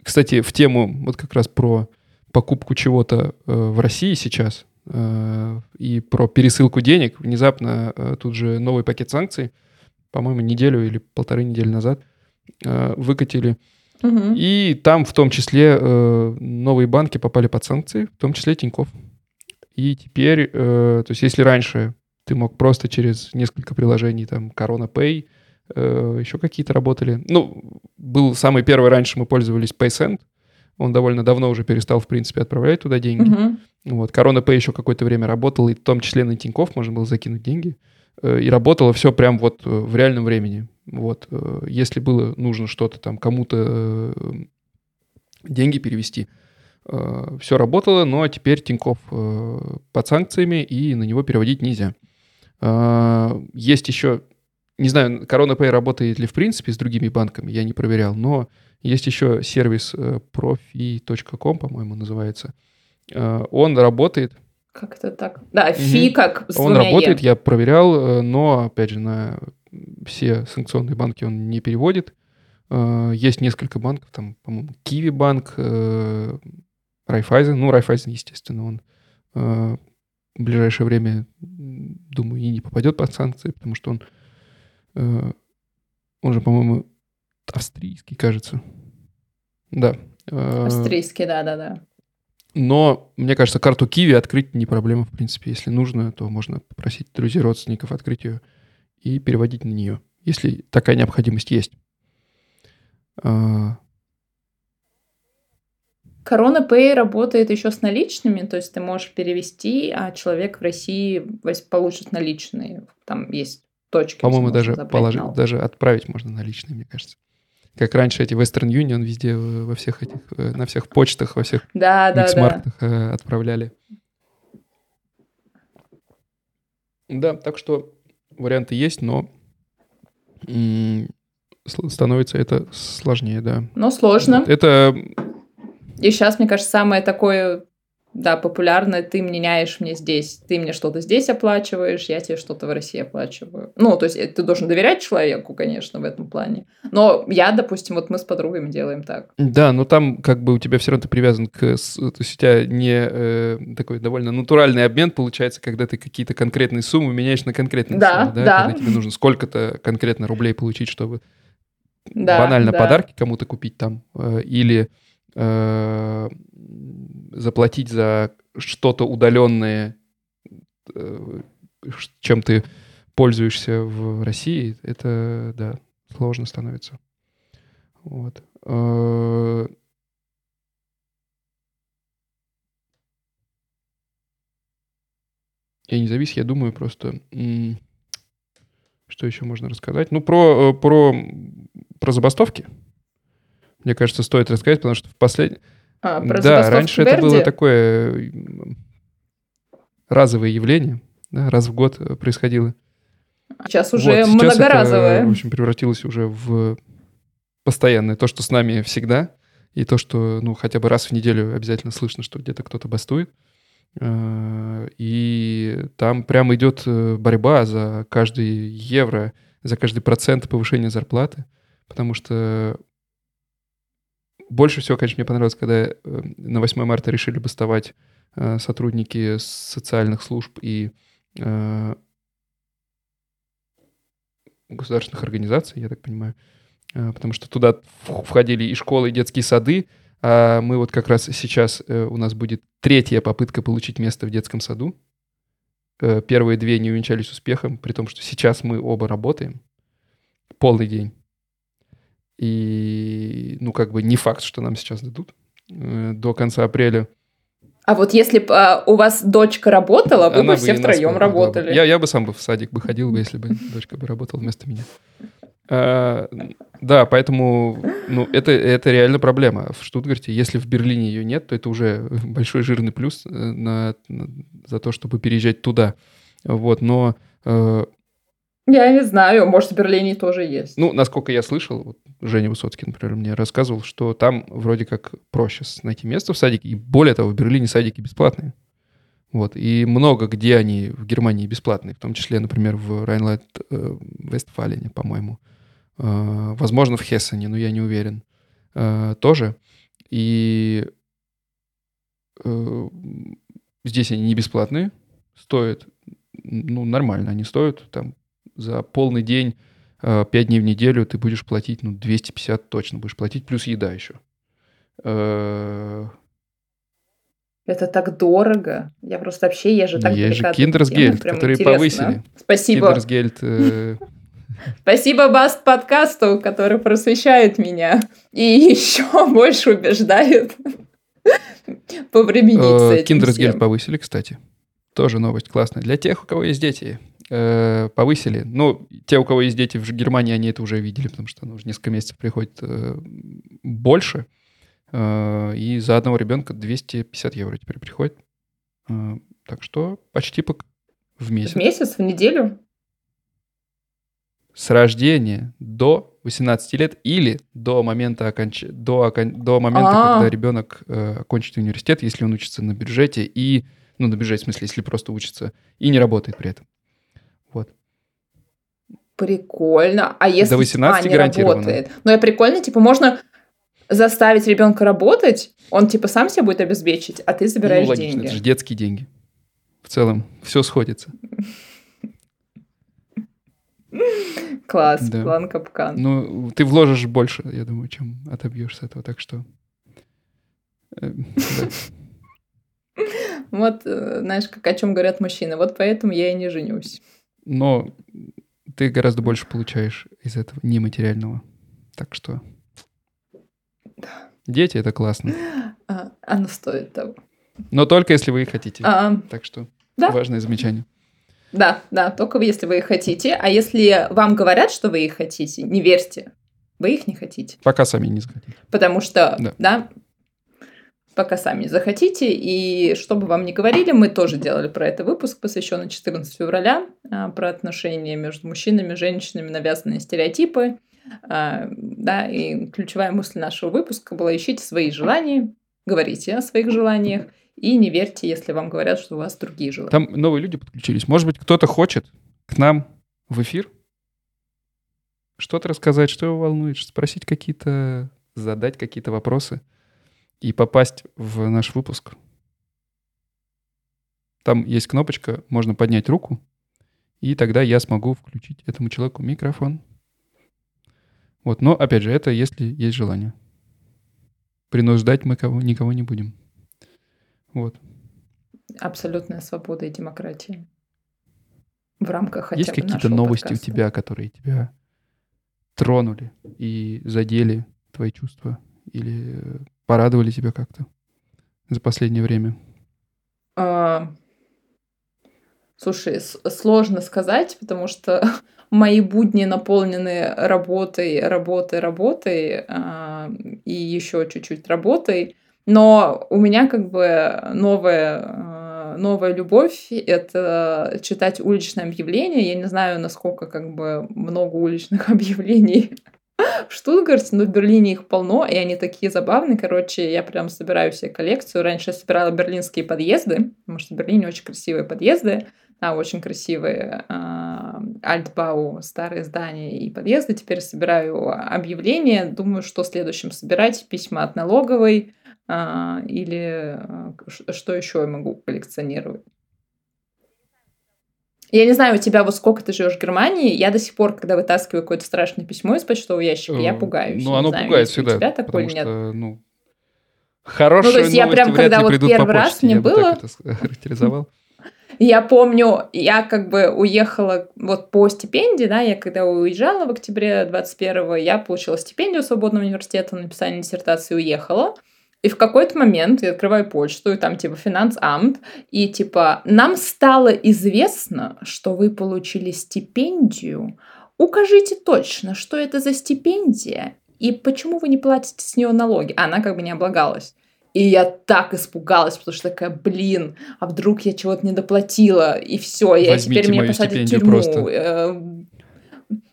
Кстати, в тему вот как раз про покупку чего-то э, в России сейчас, и про пересылку денег. Внезапно э, тут же новый пакет санкций, по-моему, неделю или полторы недели назад э, выкатили Мгм. И там в том числе э, новые банки попали под санкции, в том числе Тинькофф. И теперь, э, то есть если раньше ты мог просто через несколько приложений, там, Corona Pay, э, еще какие-то работали. Ну, был самый первый раньше мы пользовались PaySend. Он довольно давно уже перестал, в принципе, отправлять туда деньги. Мгм. Вот, Corona Pay еще какое-то время работал, и в том числе на Тинькофф можно было закинуть деньги. Э, И работало все прям вот э, в реальном времени. Вот, э, если было нужно что-то там кому-то деньги перевести, все работало, но теперь Тинькофф э, под санкциями, и на него переводить нельзя. Есть еще, не знаю, Corona Pay работает ли в принципе с другими банками, я не проверял, но есть еще сервис э, profi.com, по-моему, называется. Э, Он работает, Как это так? Да, фи Мгм. как с он работает, «е». я проверял, э, но, опять же, на все санкционные банки он не переводит. Э, Есть несколько банков, там, по-моему, Киви банк, э, Райфайзен. Ну, Райфайзен, естественно, он э, в ближайшее время, думаю, и не попадет под санкции, потому что он, э, он же, по-моему, австрийский, кажется. Да. Э, Австрийский, да-да-да. но, мне кажется, карту Киви открыть не проблема, в принципе. Если нужно, то можно попросить друзей, родственников открыть ее и переводить на нее, если такая необходимость есть. А, Corona Pay работает еще с наличными, то есть ты можешь перевести, а человек в России получит наличные. Там есть точки. По-моему, даже, положить, даже отправить можно наличные, мне кажется. Как раньше эти Western Union везде э, во всех этих, э, на всех почтах, во всех Да, да, да. э, отправляли. Да, так что варианты есть, но становится это сложнее, да. Но сложно. Это И сейчас, мне кажется, самое такое, да, популярное, ты меняешь мне здесь, ты мне что-то здесь оплачиваешь, я тебе что-то в России оплачиваю. Ну, то есть э, ты должен доверять человеку, конечно, в этом плане. Но я, допустим, вот мы с подругами делаем так. Да, но там как бы у тебя все равно ты привязан к... с- То есть у тебя не э, такой довольно натуральный обмен получается, когда ты какие-то конкретные суммы меняешь на конкретные Да, суммы, да. Когда тебе нужно сколько-то конкретно рублей получить, чтобы Да, банально да. подарки кому-то купить там, э, или э, заплатить за что-то удаленное, э, чем ты пользуешься в России, это, да, сложно становится. Вот. Э, Я не завис, я думаю просто, что еще можно рассказать. Ну, про, э, про, про забастовки. Мне кажется, стоит рассказать, потому что в последний... А, про Да, раньше это Верди? было такое разовое явление. Да, раз в год э, происходило. Сейчас уже Вот, сейчас многоразовое. Это, в общем, превратилось уже в постоянное. То, что с нами всегда, и то, что, ну, хотя бы раз в неделю обязательно слышно, что где-то кто-то бастует. Э, И там прям идет э, борьба за каждый евро, за каждый процент повышения зарплаты. Потому что больше всего, конечно, мне понравилось, когда э, на 8 марта решили бастовать э, сотрудники социальных служб и э, государственных организаций, я так понимаю, Э, потому что туда входили и школы, и детские сады, а мы вот как раз сейчас, у нас будет третья попытка получить место в детском саду. Первые две не увенчались успехом, при том, что сейчас мы оба работаем полный день. И, ну, как бы не факт, что нам сейчас дадут. Э, До конца апреля А вот если бы а, у вас дочка работала, вы Она бы все втроем могла бы. работали. Я, я бы сам бы в садик бы ходил, бы, если бы дочка бы работала вместо меня. А, Да, поэтому ну, это, это реально проблема в Штутгарте. Если в Берлине ее нет, то это уже большой жирный плюс э, на, на- за то, чтобы переезжать туда. Вот, но, э, Я не знаю, может, в Берлине тоже есть. ну, насколько я слышал, вот Женя Высоцкий, например, мне рассказывал, что там вроде как проще найти место в садике, и более того, в Берлине садики бесплатные. Вот, и много где они в Германии бесплатные, в том числе, например, в Райнланд-Вестфалене, по-моему. Э, Возможно, в Хессене, но я не уверен. Э, Тоже. И э, здесь они не бесплатные, стоят, ну, нормально они стоят, там, за полный день э, 5 дней в неделю ты будешь платить, ну, 250 точно будешь платить, плюс еда еще. Э, Это так дорого. Я просто вообще, я же так Есть же Киндерсгельд, интересно. повысили. Спасибо. Киндерсгельд, э, Спасибо Баст подкасту, который просвещает меня и еще больше убеждает повременить с э, этим Киндерсгельд повысили, кстати. Тоже новость классная. Для тех, у кого есть дети, э, повысили. Ну, те, у кого есть дети в Германии, они это уже видели, потому что ну, уже несколько месяцев приходит э, больше. Э, И за одного ребенка 250 евро теперь приходит. Э, Так что почти пок- в месяц. В месяц, в неделю? С рождения до 18 лет или до момента, оконч... до, окон- до момента А. когда ребенок э, окончит университет, если он учится на бюджете и, ну, на бюджете, в смысле, если просто учится и не работает при этом. Прикольно. А если До 18 а, не гарантированно. работает? Ну, и прикольно, типа, можно заставить ребенка работать, он типа сам себя будет обеспечить, а ты забираешь ну, логично, деньги. это же детские деньги. В целом, все сходится. Класс, Да. план капкан. Ну, ты вложишь больше, я думаю, чем отобьешь с этого, так что... э. Вот, э, знаешь, как о чем говорят мужчины. Вот поэтому я и не женюсь. Но ты гораздо больше получаешь из этого нематериального. Так что... Дети — это классно. А, оно стоит того. Но только если вы их хотите. А, Так что Да. важное замечание. да, да, только если вы их хотите. А если вам говорят, что вы их хотите, не верьте. Вы их не хотите. Пока сами не захотите. Потому что, Да. да, пока сами захотите. И что бы вам ни говорили, мы тоже делали про это выпуск, посвященный 14 февраля, а, про отношения между мужчинами, женщинами, навязанные стереотипы. А, Да, и ключевая мысль нашего выпуска была ищите свои желания, говорите о своих желаниях и не верьте, если вам говорят, что у вас другие желания. Там новые люди подключились. Может быть, кто-то хочет к нам в эфир что-то рассказать, что его волнует, спросить какие-то, задать какие-то вопросы и попасть в наш выпуск. Там есть кнопочка, можно поднять руку, и тогда я смогу включить этому человеку микрофон. Вот, но опять же, это если есть желание. Принуждать мы кого, никого не будем. Вот. Абсолютная свобода и демократия. В рамках хотя Есть какие-то новости подкаста. у тебя, которые тебя тронули и задели твои чувства или э, порадовали тебя как-то за последнее время? А, Слушай, сложно сказать, потому что мои будни наполнены работой, работой, работой а, и еще чуть-чуть работой. Но у меня как бы новая, а, новая любовь — это читать уличные объявления. Я не знаю, насколько как бы много уличных объявлений в Штутгарте, но в Берлине их полно, и они такие забавные. Короче, я прям собираю себе коллекцию. Раньше я собирала берлинские подъезды, потому что в Берлине очень красивые подъезды, а, очень красивые а, альтбау, старые здания и подъезды. Теперь собираю объявления. Думаю, что следующим собирать. Письма от налоговой а, или а, что еще я могу коллекционировать. Я не знаю, у тебя вот сколько ты живешь в Германии. Я до сих пор, когда вытаскиваю какое-то страшное письмо из почтового ящика, я Э, пугаюсь. Ну, оно знаю, пугает всегда. У тебя такое потому нет? что, ну, хорошие Ну, то есть я прям, когда вот первый раз почте, мне было- характеризовал. Я помню, я как бы уехала вот по стипендии, да, я когда уезжала в октябре 21-го, я получила стипендию свободного университета на написание диссертации уехала. И в какой-то момент я открываю почту, и там типа финансамт, и типа нам стало известно, что вы получили стипендию. Укажите точно, что это за стипендия и почему вы не платите с нее налоги. А Она как бы не облагалась. И я так испугалась, потому что такая, блин, а вдруг я чего-то не доплатила, и все, я Возьмите теперь меня посадят в тюрьму. просто.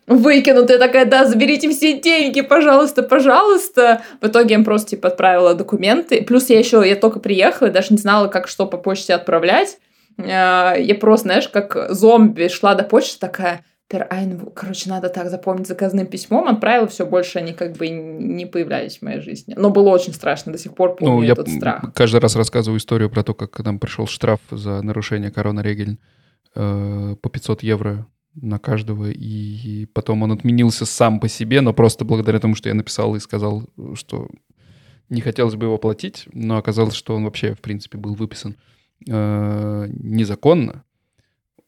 Э, Выкинут, я такая, да, заберите все деньги, пожалуйста, пожалуйста. В итоге я им просто типа отправила документы. Плюс я еще, я только приехала, даже не знала, как что по почте отправлять. Э, Я просто, знаешь, как зомби шла до почты, такая, «Пер Айн, короче, надо так запомнить заказным письмом, отправила, все, больше они как бы не появлялись в моей жизни. Но было очень страшно, до сих пор помню Ну, я этот страх. каждый раз рассказываю историю про то, как нам пришел штраф за нарушение коронарегель э, по 500 евро на каждого, и потом он отменился сам по себе, но просто благодаря тому, что я написал и сказал, что не хотелось бы его платить, но оказалось, что он вообще, в принципе, был выписан э, незаконно.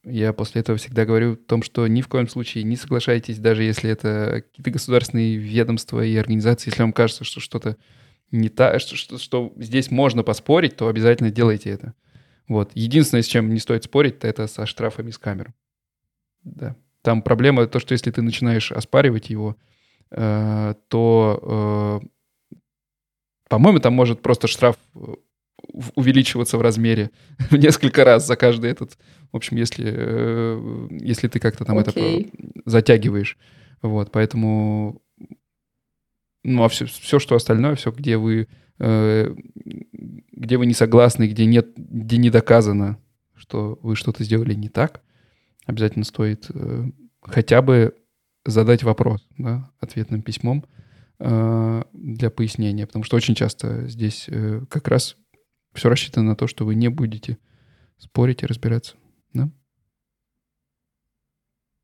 Я после этого всегда говорю о том, что ни в коем случае не соглашайтесь, даже если это какие-то государственные ведомства и организации, если вам кажется, что что-то не так, что, что, что здесь можно поспорить, то обязательно делайте это. Вот. Единственное, с чем не стоит спорить, то это со штрафами с камер. Да. Там проблема то, что если ты начинаешь оспаривать его, э, то, э, по-моему, там может просто штраф э, увеличиваться в размере в несколько раз за каждый этот. В общем, если, э, если ты как-то там okay. это затягиваешь. Вот, поэтому ну, а все, все, что остальное, все, где вы, э, где вы не согласны, где нет, где не доказано, что вы что-то сделали не так, обязательно стоит э, хотя бы задать вопрос, да, ответным письмом э, для пояснения, потому что очень часто здесь э, как раз все рассчитано на то, что вы не будете спорить и разбираться, да?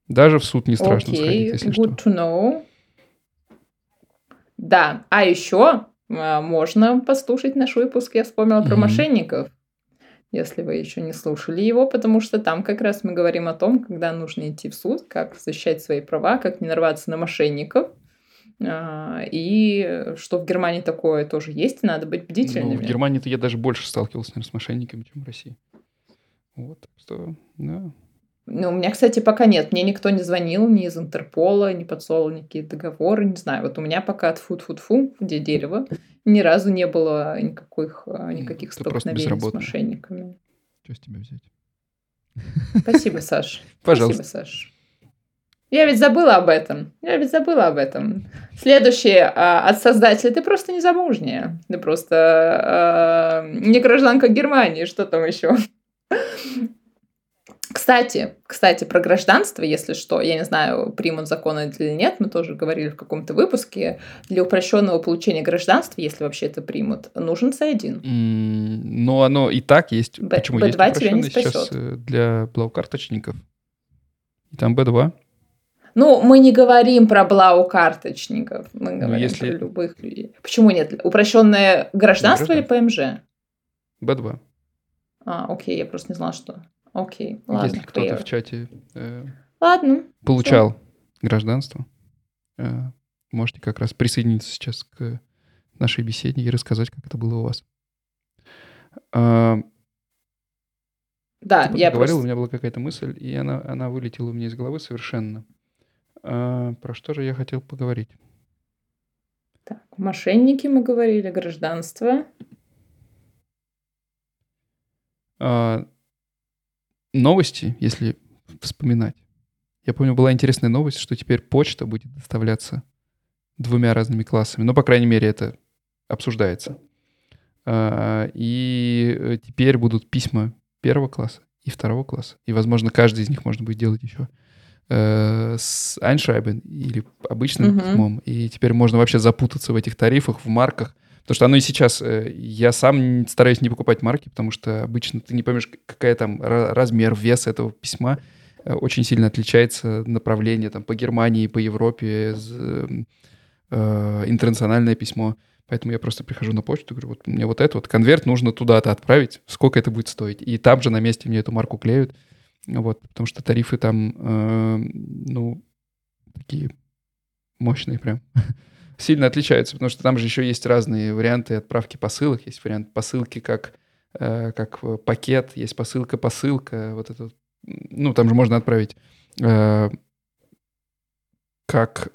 Даже в суд не страшно okay, сходить, если good что. To know. Да, а еще а, можно послушать наш выпуск. Я вспомнила mm-hmm. про мошенников, если вы еще не слушали его, потому что там как раз мы говорим о том, когда нужно идти в суд, как защищать свои права, как не нарваться на мошенников. А, и что в Германии такое тоже есть, надо быть бдительными. Ну, в Германии-то я даже больше сталкивался, наверное, с мошенниками, чем в России. Вот, что, да, ну, у меня, кстати, пока нет. Мне никто не звонил ни из Интерпола, не подсовывал никакие договоры, не знаю. Вот у меня пока от фу-фу-фу, где дерево, ни разу не было никаких, а, никаких Ты столкновений с мошенниками. Что с тебя взять? Спасибо, Саш. Пожалуйста. Спасибо, Саш. Я ведь забыла об этом. Я ведь забыла об этом. Следующее а, от создателя. Ты просто не замужняя. Ты просто а, не гражданка Германии. Что там еще? Кстати, кстати, про гражданство, если что, я не знаю, примут законы или нет, мы тоже говорили в каком-то выпуске, для упрощенного получения гражданства, если вообще это примут, нужен C1. Mm, но оно и так есть. Б, Почему B2 есть упрощенный сейчас э, для блау-карточников? Там B2. Ну, мы не говорим про блау-карточников, мы ну, говорим если... про любых людей. Почему нет? Упрощенное гражданство или ПМЖ? B2. А, окей, я просто не знала, что... Окей, ладно. Если кто-то в чате э, ладно, получал все. гражданство, э, можете как раз присоединиться сейчас к нашей беседе и рассказать, как это было у вас. А, да, я говорил, просто... у меня была какая-то мысль, и она, она вылетела у меня из головы совершенно. А, про что же я хотел поговорить? Так, мошенники мы говорили, гражданство. А, новости, если вспоминать. Я помню, была интересная новость, что теперь почта будет доставляться двумя разными классами. Ну, по крайней мере, это обсуждается. А, и э, теперь будут письма первого класса и второго класса. И, возможно, каждый из них можно будет делать еще э, с Einschreiben или обычным uh-huh. письмом. И теперь можно вообще запутаться в этих тарифах, в марках. Потому что оно и сейчас, э, я сам стараюсь не покупать марки, потому что обычно ты не поймешь, какая там размер, вес этого письма. Э, очень сильно отличается направление там по Германии, по Европе, э, интернациональное письмо. Поэтому я просто прихожу на почту, говорю, вот мне вот это вот конверт нужно туда-то отправить, сколько это будет стоить. И там же на месте мне эту марку клеют. Вот, потому что тарифы там, э, ну, такие мощные прям. сильно отличаются, потому что там же еще есть разные варианты отправки посылок. Есть вариант посылки как, э, как пакет, есть посылка-посылка. Вот это, ну, там же можно отправить э, как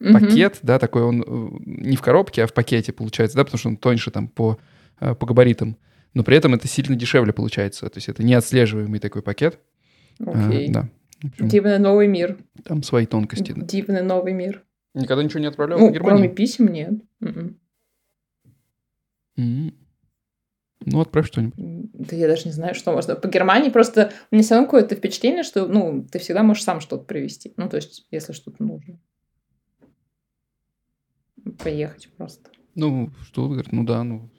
mm-hmm. пакет, да, такой он э, не в коробке, а в пакете получается, да, потому что он тоньше там по, э, по габаритам. Но при этом это сильно дешевле получается. То есть это неотслеживаемый такой пакет. Окей. Okay. А, да. Общем, Дивный новый мир. Там свои тонкости. Да. Дивный новый мир. Никогда ничего не отправлял ну, в Германию? кроме писем нет. Mm-mm. Mm-hmm. Ну, отправь что-нибудь. Да я даже не знаю, что можно. По Германии просто у меня все равно какое-то впечатление, что ну, ты всегда можешь сам что-то привезти. Ну, то есть, если что-то нужно. Поехать просто. Ну, в Штутгарт, ну да, ну,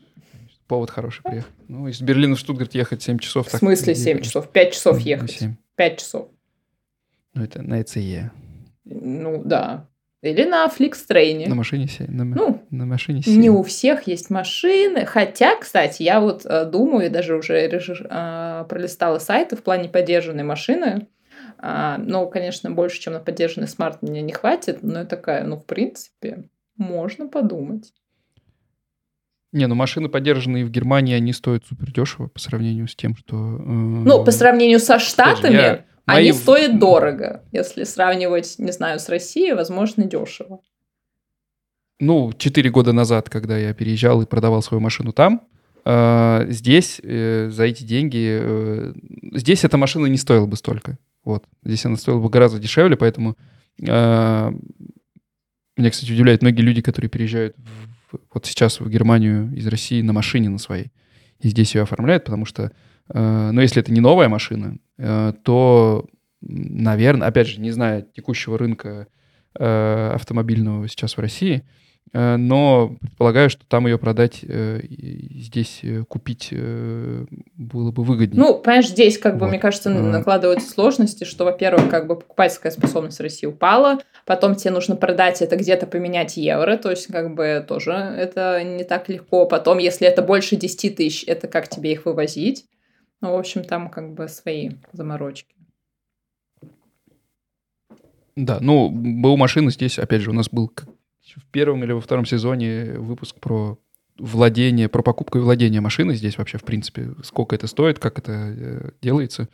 повод хороший приехать. Ну, из Берлина в Штутгарт ехать 7 часов. В смысле 7 часов? 5 часов ехать. 7. 5 часов. Ну, это на ECE. Ну, да. Или на Flixtrain. На машине се... на, Ну, на машине Не се- у всех есть машины. Хотя, кстати, я вот э, думаю, даже уже а, пролистала сайты в плане поддержанной машины. А, ну, конечно, больше, чем на поддержанный смарт мне не хватит, но я такая, ну, в принципе, можно подумать. Не, ну машины, поддержанные в Германии, они стоят супер дешево по сравнению с тем, что... э, Ну, по сравнению со Штатами, я- они мои- стоят дорого. Если сравнивать, не знаю, с Россией, возможно, дешево. Ну, 4 года назад, когда я переезжал и продавал свою машину там, э, здесь э, за эти деньги... э, здесь эта машина не стоила бы столько. Вот. Здесь она стоила бы гораздо дешевле, поэтому... э, меня, кстати, удивляет многие люди, которые переезжают в- вот сейчас в Германию из России на машине на своей. И здесь ее оформляют, потому что, э, ну, если это не новая машина, э, то, наверное, опять же, не зная текущего рынка э, автомобильного сейчас в России, но предполагаю, что там ее продать здесь купить было бы выгоднее. Ну, понимаешь, здесь, как бы, Вот. мне кажется, накладываются сложности, что, во-первых, как бы покупательская способность России упала, потом тебе нужно продать это где-то поменять евро, то есть, как бы, тоже это не так легко. Потом, если это больше 10 тысяч, это как тебе их вывозить? Ну, в общем, там как бы свои заморочки. Да, ну, БУ машины здесь, опять же, у нас был в первом или во втором сезоне выпуск про владение, про покупку и владение машины здесь вообще, в принципе, сколько это стоит, как это э, делается.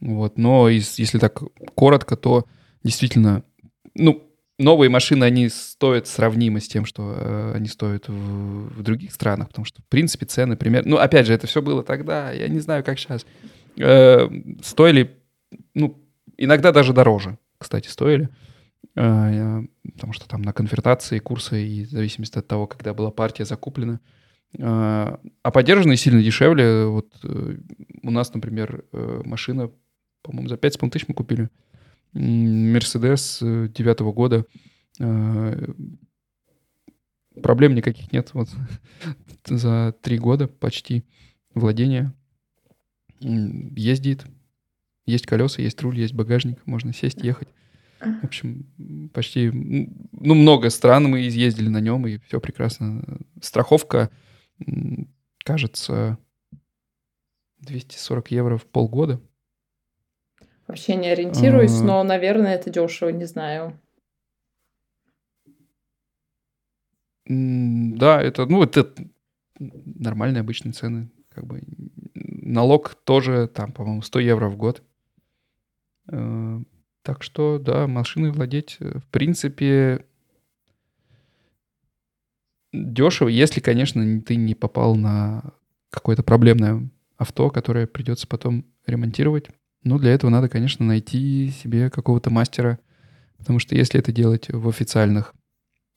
Вот. Но из- если так коротко, то действительно, ну, новые машины, они стоят сравнимо с тем, что э, они стоят в, в других странах, потому что, в принципе, цены примерно... Ну, опять же, это все было тогда, я не знаю, как сейчас. стоили, ну, иногда даже дороже, кстати, стоили. Э, потому что там на конвертации курсы и в зависимости от того, когда была партия закуплена. Э, А поддержанные сильно дешевле. Вот э, у нас, например, э, машина, по-моему, за 5,5 тысяч мы купили. Мерседес э, девятого года. Э, Проблем никаких нет. Вот за три года почти владения. Ездит. Есть колеса, есть руль, есть багажник. Можно сесть, ехать. В общем, почти, ну, много стран мы изъездили на нем, и все прекрасно. Страховка, кажется, 240 евро в полгода. Вообще не ориентируюсь, но, наверное, это дешево, не знаю. Да, это, ну, это нормальные обычные цены. Как бы налог тоже там, по-моему, 100 евро в год. Э, Так что, да, машиной владеть, э, в принципе, дешево, если, конечно, ты не попал на какое-то проблемное авто, которое придется потом ремонтировать. Ну, для этого надо, конечно, найти себе какого-то мастера, потому что если это делать в официальных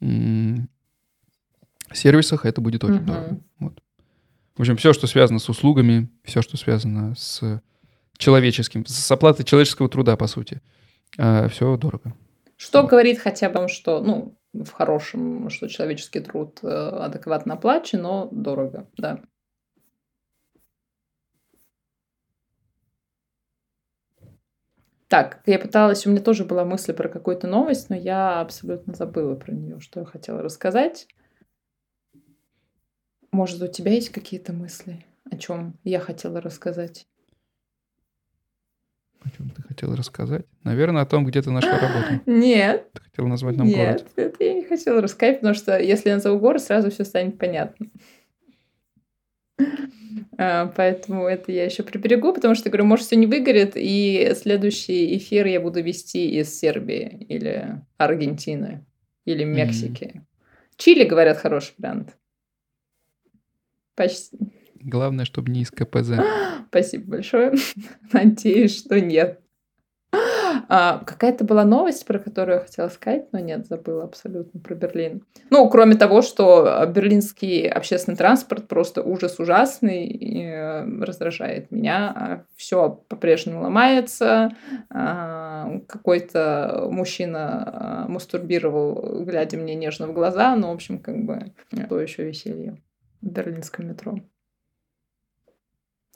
м, сервисах, это будет очень Мгм. дорого. Вот. В общем, все, что связано с услугами, все, что связано с человеческим, с оплатой человеческого труда, по сути, все дорого. Что говорит хотя бы, что, ну, в хорошем, что человеческий труд э, адекватно оплачен, но дорого, да. Так, я пыталась, у меня тоже была мысль про какую-то новость, но я абсолютно забыла про нее, что я хотела рассказать. Может, у тебя есть какие-то мысли, о чем я хотела рассказать? О чем ты хотела рассказать? Наверное, о том, где ты нашла работу. Нет, Ты хотела назвать нам город. нет, это я не хотела рассказать, потому что если я назову город, сразу все станет понятно. А, Поэтому это я еще приберегу, потому что, говорю, может, все не выгорит, и следующий эфир я буду вести из Сербии или Аргентины или. Мексики. Чили, говорят, хороший вариант. Почти. Главное, чтобы не из КПЗ. Спасибо большое. Надеюсь, что нет. А, какая-то была новость, про которую я хотела сказать, но нет, забыла абсолютно про Берлин. Ну, кроме того, что берлинский общественный транспорт просто ужас ужасный, и, э, раздражает меня. Все по-прежнему ломается. А, Какой-то мужчина а, мастурбировал, глядя мне нежно в глаза. Ну, в общем, как бы, то еще веселье в берлинском метро.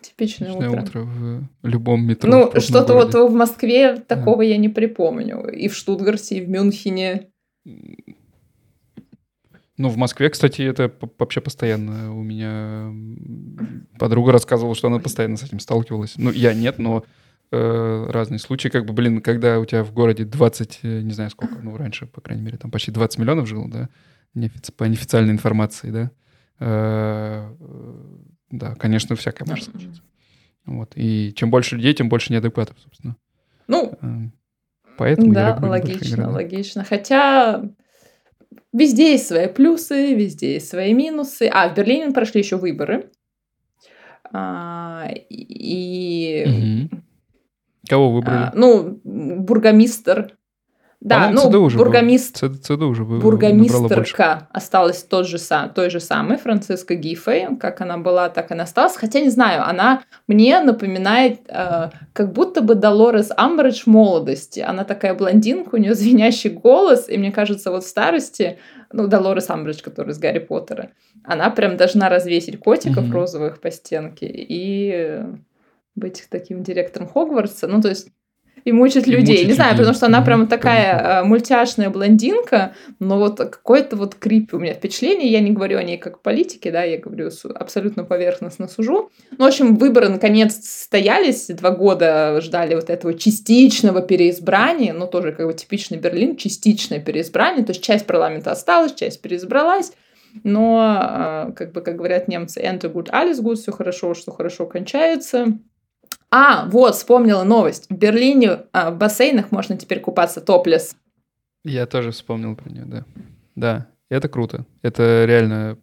Типичное, Типичное утро. утро в любом метро. Ну, что-то вот городе. в Москве такого я не припомню. И в Штутгарте, и в Мюнхене. Ну, в Москве, кстати, это вообще постоянно. У меня подруга рассказывала, что она постоянно с этим сталкивалась. Ну, я нет, но э, разные случаи. Как бы, блин, когда у тебя в городе 20, э, не знаю сколько, ну, раньше, по крайней мере, там почти 20 миллионов жило, да, неофици- по неофициальной информации, да. Э, Да, конечно, всякое может случиться. Вот. И чем больше людей, тем больше неадекватов, собственно. Ну, Э, Поэтому да, логично, логично. Хотя везде есть свои плюсы, везде есть свои минусы. А, в Берлине прошли еще выборы. А, и... Мгм. Кого выбрали? а, ну, бургомистр. Да, ну, ЦДУ уже был. бургомистр. Ц- ЦДУ уже больше. Бургомистрка осталась тот же той же самой, Франциска Гифей, как она была, так она осталась. Хотя, не знаю, она мне напоминает, э, как будто бы Долорес Амбридж молодости. Она такая блондинка, у нее звенящий голос, и мне кажется, вот в старости, ну, Долорес Амбридж, которая из Гарри Поттера, она прям должна развесить котиков Мгм. розовых по стенке и быть таким директором Хогвартса. Ну, то есть и мучить И людей. мучить Не знаю, людей. потому что она прям такая э, мультяшная блондинка, но вот какой-то вот крип у меня впечатление. Я не говорю о ней как политике, да, я говорю абсолютно поверхностно сужу. Ну, в общем, выборы наконец состоялись. Два года ждали вот этого частичного переизбрания, ну, тоже как бы типичный Берлин, частичное переизбрание. То есть часть парламента осталась, часть переизбралась. Но, э, как бы, как говорят немцы, enter good, alles good, все хорошо, что хорошо кончается. А, вот, вспомнила новость. В Берлине а, в бассейнах можно теперь купаться топлес. Я тоже вспомнил про нее, да. Да, это круто. Это реально...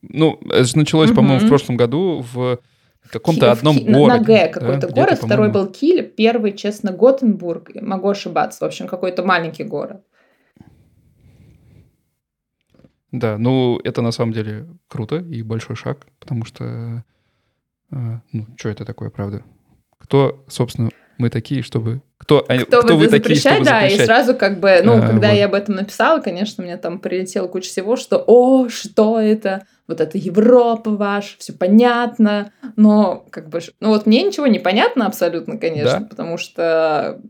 Ну, это же началось, по-моему, в прошлом году в каком-то в одном на- городе. На Г да, какой-то где-то, город, второй был Киль, первый, честно, Готенбург. Могу ошибаться. В общем, какой-то маленький город. Да, ну, это на самом деле круто и большой шаг, потому что... э, ну, что это такое, правда? Кто, собственно, мы такие, чтобы... Кто, Кто, кто вы такие, чтобы да, и запрещать? сразу как бы, ну, А, когда вот. я об этом написала, конечно, мне там прилетела куча всего, что, о, что это, вот это Европа ваша, все понятно, но как бы, ну вот мне ничего не понятно абсолютно, конечно, Да. потому что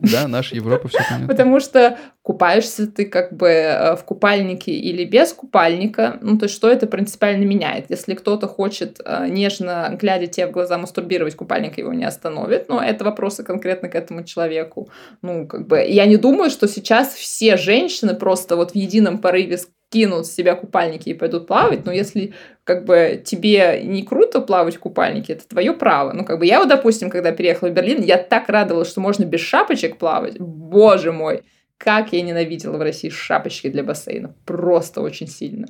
Да, наша Европа, все понятно. Потому что купаешься ты как бы э, в купальнике или без купальника, ну то есть что это принципиально меняет? Если кто-то хочет э, нежно, глядя тебе в глаза, мастурбировать, купальник его не остановит, но это вопросы конкретно к этому человеку. Ну как бы я не думаю, что сейчас все женщины просто вот в едином порыве скинут с себя купальники и пойдут плавать, но если как бы тебе не круто плавать в купальнике, это твое право. Ну, как бы я вот, допустим, когда переехала в Берлин, я так радовалась, что можно без шапочек плавать. Боже мой, как я ненавидела в России шапочки для бассейна. Просто очень сильно.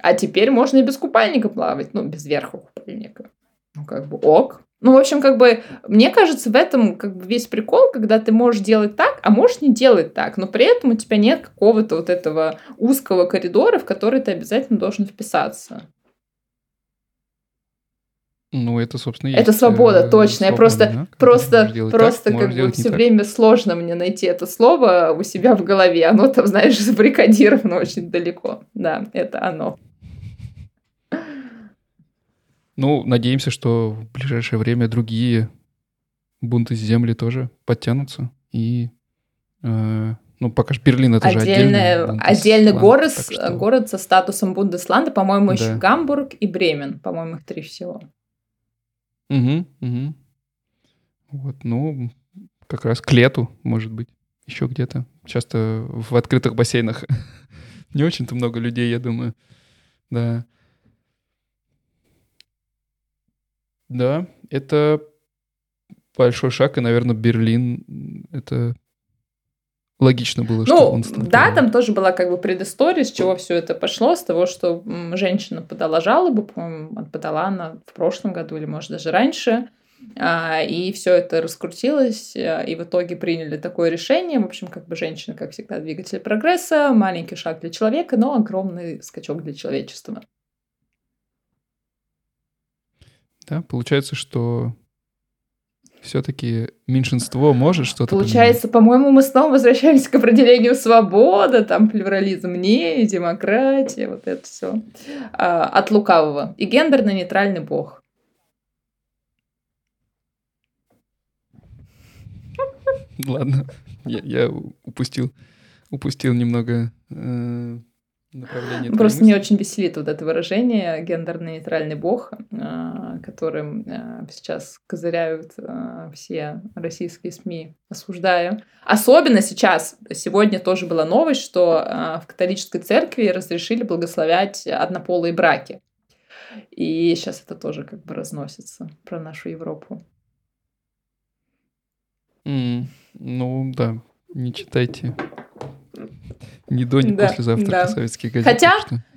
А теперь можно и без купальника плавать, ну, без верха купальника. Ну, как бы ок. Ну, в общем, как бы, мне кажется, в этом как бы весь прикол, когда ты можешь делать так, а можешь не делать так, но при этом у тебя нет какого-то вот этого узкого коридора, в который ты обязательно должен вписаться. Ну, это, собственно, и Это есть, свобода, э, точно. Я свобода, просто, да, просто, так, просто можешь как бы все так. время сложно мне найти это слово у себя в голове. Оно там, знаешь, забаррикадировано очень далеко. Да, это оно. Ну, надеемся, что в ближайшее время другие бунты с земли тоже подтянутся. И, э, ну, пока же Берлин это же Отдельная- отдельный отдельный город, с- что- город со статусом Бундесланда, по-моему, еще Да. Гамбург и Бремен. По-моему, их три всего. Мгм, мгм. Вот, ну, как раз к лету, может быть, еще где-то. Часто в открытых бассейнах не очень-то много людей, я думаю. Да. Да, это большой шаг, и, наверное, Берлин это логично было, что Ну, он стал да, там тоже была как бы предыстория, с чего все это пошло, с того, что женщина подала жалобу, по-моему, подала она в прошлом году или, может, даже раньше, А, и все это раскрутилось, а, и в итоге приняли такое решение. В общем, как бы женщина, как всегда, двигатель прогресса, маленький шаг для человека, но огромный скачок для человечества. Да? Получается, что все-таки меньшинство может что-то. Получается, по-моему, мы снова возвращаемся к определению свобода, там плюрализм не, демократия, вот это все. А, от лукавого. И гендерно-нейтральный бог. Ладно, я, я упустил, упустил немного э, направление. Просто мне очень веселит вот это выражение гендерно-нейтральный бог, э, которым э, сейчас козыряют э, все российские СМИ, осуждая. Особенно сейчас, сегодня тоже была новость, что в католической церкви разрешили благословлять однополые браки. И сейчас это тоже как бы разносится про нашу Европу. Mm, ну да, не читайте ни до, ни да, после завтрака да. советских газет. Хотя,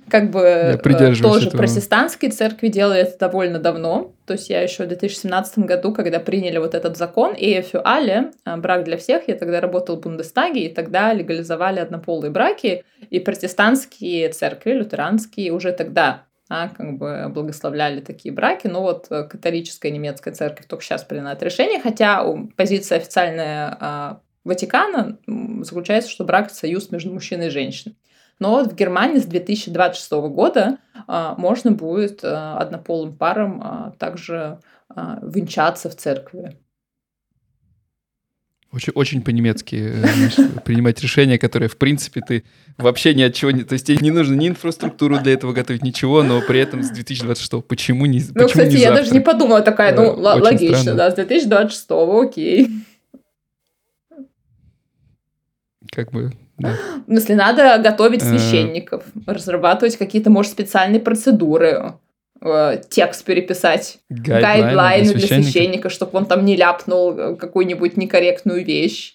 как бы э, тоже этого. протестантские церкви делали это довольно давно. То есть я еще в 2017 году, когда приняли вот этот закон «Эйфю Але», э, брак для всех, я тогда работал в Бундестаге, и тогда легализовали однополые браки, и протестантские церкви, лютеранские, уже тогда а, как бы благословляли такие браки. Но вот э, католическая немецкая церковь только сейчас принимает решение, хотя позиция официальная а, Ватикана заключается, что брак – союз между мужчиной и женщиной. Но вот в Германии с 2026 года а, можно будет а, однополым парам а, также а, венчаться в церкви. Очень, очень по-немецки э, принимать решения, которые, в принципе, ты вообще ни от чего не... То есть тебе не нужно ни инфраструктуру для этого готовить, ничего, но при этом с 2026 почему не Ну, почему кстати, не я даже не подумала такая, ну, э, логично, странно. да, с 2026 окей. Как бы, да. Если надо готовить э. священников, разрабатывать какие-то, может, специальные процедуры, э, текст переписать, гайдлайны для священника, чтобы он там не ляпнул э, какую-нибудь некорректную вещь.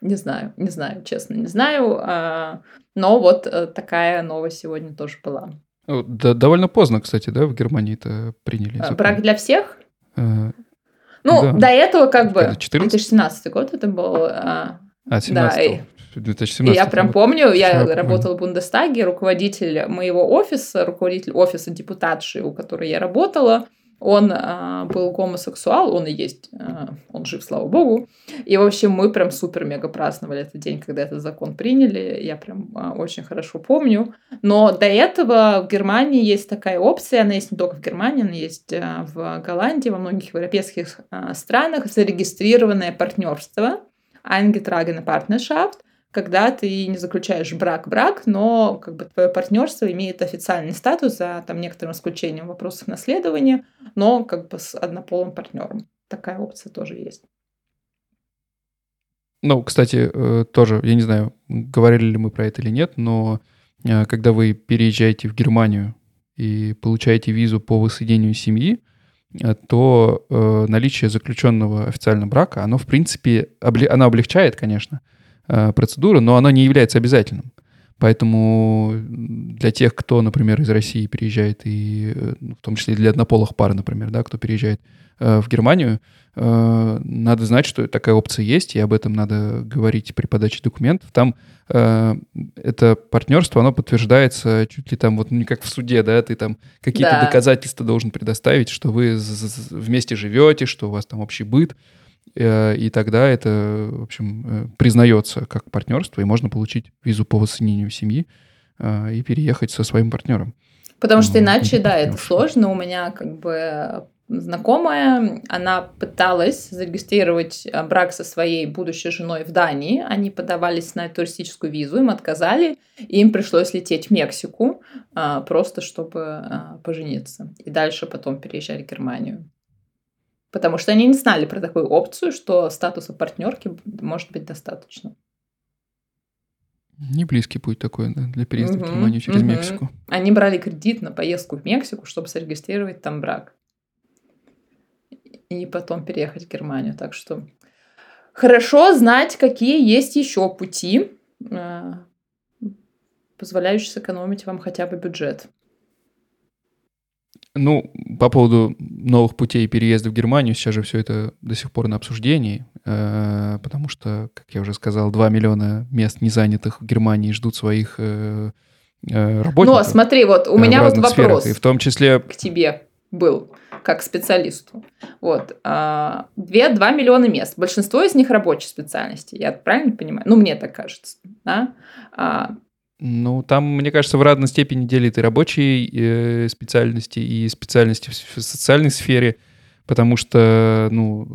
Не знаю, не знаю, честно, не знаю. А, но вот такая новость сегодня тоже была. Да, довольно поздно, кстати, да, в Германии это приняли. Закон. Брак для всех? Ну, да. до этого как бы... 14? 2017 год это был... А, а 17 да, и... 2017 я прям помню, я Все, работала в Бундестаге, руководитель моего офиса, руководитель офиса депутатши, у которой я работала, он а, был гомосексуал, он и есть, а, он жив, слава богу. И, в общем, мы прям супер-мега праздновали этот день, когда этот закон приняли. Я прям а, очень хорошо помню. Но до этого в Германии есть такая опция, она есть не только в Германии, она есть а, в Голландии, во многих европейских а, странах, зарегистрированное партнерство, eingetragene Partnerschaft – когда ты не заключаешь брак-брак, но как бы твое партнерство имеет официальный статус за там некоторым исключением вопросов наследования, но как бы с однополым партнером. Такая опция тоже есть. Ну, кстати, э, тоже, я не знаю, говорили ли мы про это или нет, но э, когда вы переезжаете в Германию и получаете визу по воссоединению семьи, э, то наличие заключенного официального брака, оно, в принципе, оно облегчает, конечно, Э, процедуры, но она не является обязательным. Поэтому для тех, кто, например, из России переезжает, и э, ну, в том числе для однополых пар, например, да, кто переезжает э, в Германию, э, надо знать, что такая опция есть, и об этом надо говорить при подаче документов. Там э, это партнерство, оно подтверждается чуть ли там вот ну, не как в суде, да, ты там какие-то да. доказательства должен предоставить, что вы вместе живете, что у вас там общий быт. Э, и тогда это, в общем, э, признается как партнерство, и можно получить визу по воссоединению семьи э, и переехать со своим партнером. Потому что иначе, да, это сложно. У меня как бы знакомая, она пыталась зарегистрировать брак со своей будущей женой в Дании. Они подавались на туристическую визу, им отказали, и им пришлось лететь в Мексику просто, чтобы пожениться. И дальше потом переезжать в Германию. Потому что они не знали про такую опцию, что статуса партнерки может быть достаточно. Не близкий путь такой да, для переезда угу, в Германию через угу. Мексику. Они брали кредит на поездку в Мексику, чтобы зарегистрировать там брак. И потом переехать в Германию. Так что хорошо знать, какие есть еще пути, э, позволяющие сэкономить вам хотя бы бюджет. Ну, по поводу новых путей переезда в Германию, сейчас же все это до сих пор на обсуждении, э, потому что, как я уже сказал, 2 миллиона мест незанятых в Германии ждут своих э, э, работников. Ну, смотри, вот у меня вот вопрос сферах, и в том числе к тебе был как специалисту. Вот. А, 2, 2 миллиона мест. Большинство из них рабочие специальности. Я правильно понимаю? Ну, мне так кажется. Да? Ну, там, мне кажется, в разной степени делит и рабочие э, специальности, и специальности в, в социальной сфере. потому что ну,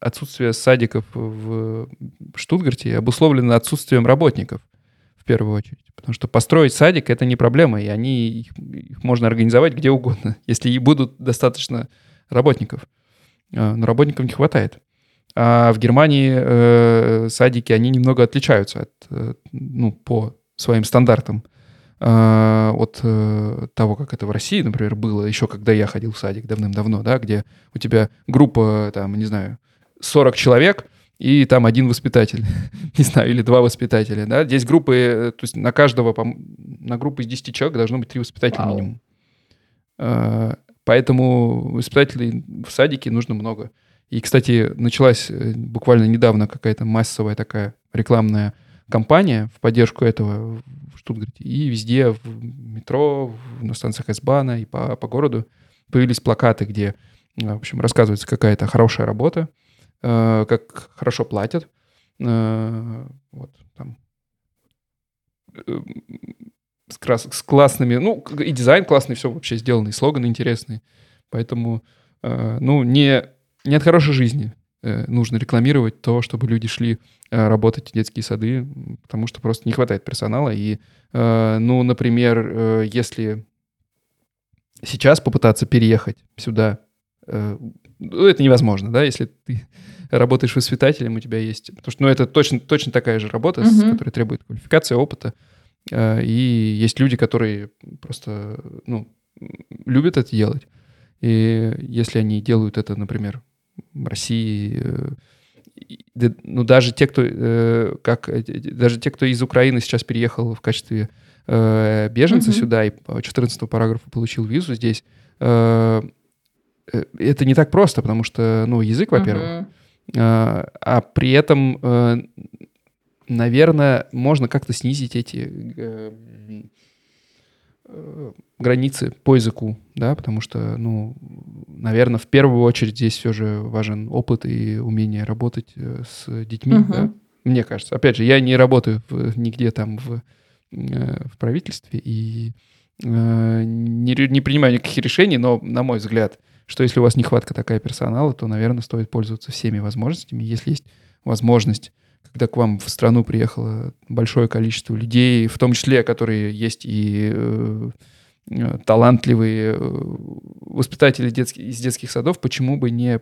отсутствие садиков в Штутгарте обусловлено отсутствием работников в первую очередь. Потому что построить садик — это не проблема, и они, их, их можно организовать где угодно, если и будут достаточно работников. А, но работников не хватает. А в Германии э, садики, они немного отличаются от, э, ну, по своим стандартам э, от э, того, как это в России, например, было еще когда я ходил в садик давным-давно, да, где у тебя группа, там, не знаю, 40 человек, и там один воспитатель, не знаю, или два воспитателя, да. Здесь группы, э, то есть на каждого, на группу из 10 человек должно быть три воспитателя Вау. минимум. Э, поэтому воспитателей в садике нужно много. И, кстати, началась э, буквально недавно какая-то массовая такая рекламная кампания в поддержку этого в Штутгарте. И везде, в метро, на станциях S-бана и по, по городу появились плакаты, где, в общем, рассказывается какая-то хорошая работа, Э, как хорошо платят. Э, вот, там. Э, с, крас с классными, ну, и дизайн классный, все вообще сделано, и слоганы интересные. Поэтому, ну, не, не от хорошей жизни нужно рекламировать то, чтобы люди шли работать в детские сады, потому что просто не хватает персонала. И, ну, например, если сейчас попытаться переехать сюда ну, это невозможно, да, если ты работаешь воспитателем, у тебя есть... Потому что, ну, это точно, точно такая же работа, uh-huh. которая требует квалификации, опыта. Э, и есть люди, которые просто, ну, любят это делать. И если они делают это, например, России, э, ну, даже те, кто, э, как, даже те, кто из Украины сейчас переехал в качестве беженца uh-huh. сюда и по 14 параграфу получил визу здесь, Э, это не так просто, потому что, ну, язык, во-первых, uh-huh. а, а при этом, э, наверное, можно как-то снизить эти э, границы по языку, да, потому что, ну, наверное, в первую очередь здесь все же важен опыт и умение работать с детьми, uh-huh. да, мне кажется. Опять же, я не работаю в, нигде там в, в правительстве и не, не принимаю никаких решений, но, на мой взгляд, что если у вас нехватка такая персонала, то, наверное, стоит пользоваться всеми возможностями. Если есть возможность, когда к вам в страну приехало большое количество людей, в том числе, которые есть и э, э талантливые э, воспитатели детских, из детских садов, почему бы не,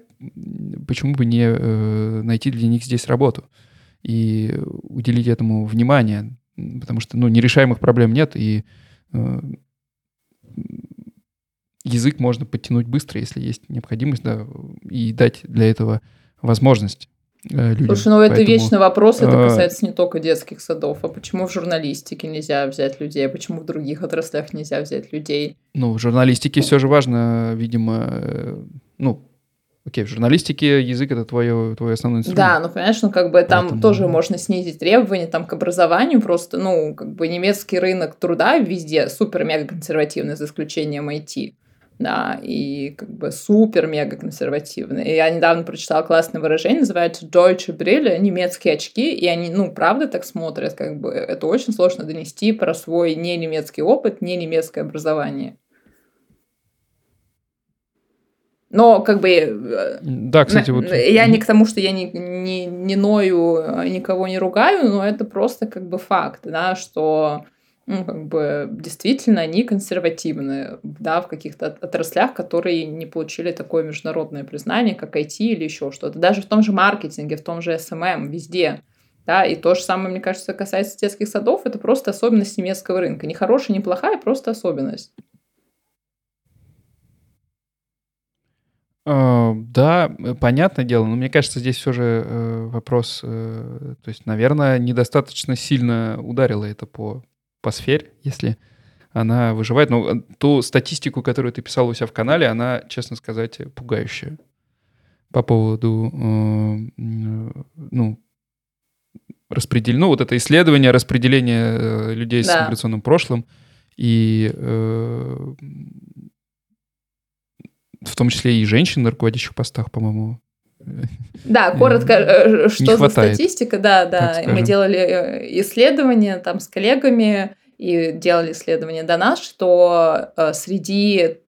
почему бы не э, найти для них здесь работу и уделить этому внимание, потому что ну, нерешаемых проблем нет, и э, язык можно подтянуть быстро, если есть необходимость, да, и дать для этого возможность людям. Слушай, ну это Поэтому, вечный вопрос, это а, касается не только детских садов, а почему в журналистике нельзя взять людей, а почему в других отраслях нельзя взять людей? Ну, в журналистике все же важно, видимо, э, ну, Окей, в журналистике язык это твое, твой основной инструмент. Да, ну, понимаешь, ну, как бы там Поэтому... тоже можно снизить требования там к образованию, просто, ну, как бы немецкий рынок труда везде супер-мега консервативный, за исключением IT да, и как бы супер-мега консервативные. И я недавно прочитала классное выражение, называется Deutsche Brille, немецкие очки, и они, ну, правда так смотрят, как бы это очень сложно донести про свой не немецкий опыт, не немецкое образование. Но как бы... Э, да, кстати, вот... Я не к тому, что я не, не, не ною, а никого не ругаю, но это просто как бы факт, да, что ну, как бы действительно они консервативны, да, в каких-то отраслях, которые не получили такое международное признание, как IT или еще что-то. Даже в том же маркетинге, в том же SMM, везде. Да, и то же самое, мне кажется, касается детских садов, это просто особенность немецкого рынка. Не хорошая, не плохая, просто особенность. Uh, да, понятное дело, но мне кажется, здесь все же uh, вопрос, uh, то есть, наверное, недостаточно сильно ударило это по по сфере, если она выживает. Но э, ту статистику, которую ты писал у себя в канале, она, честно сказать, пугающая по поводу, э, ну, распределения, ну, вот это исследование распределения э, людей да. с миграционным прошлым и э, в том числе и женщин на руководящих постах, по-моему, да, коротко, э, что за статистика, да, да. Мы делали э, исследования там с коллегами и делали исследования до нас, что э, среди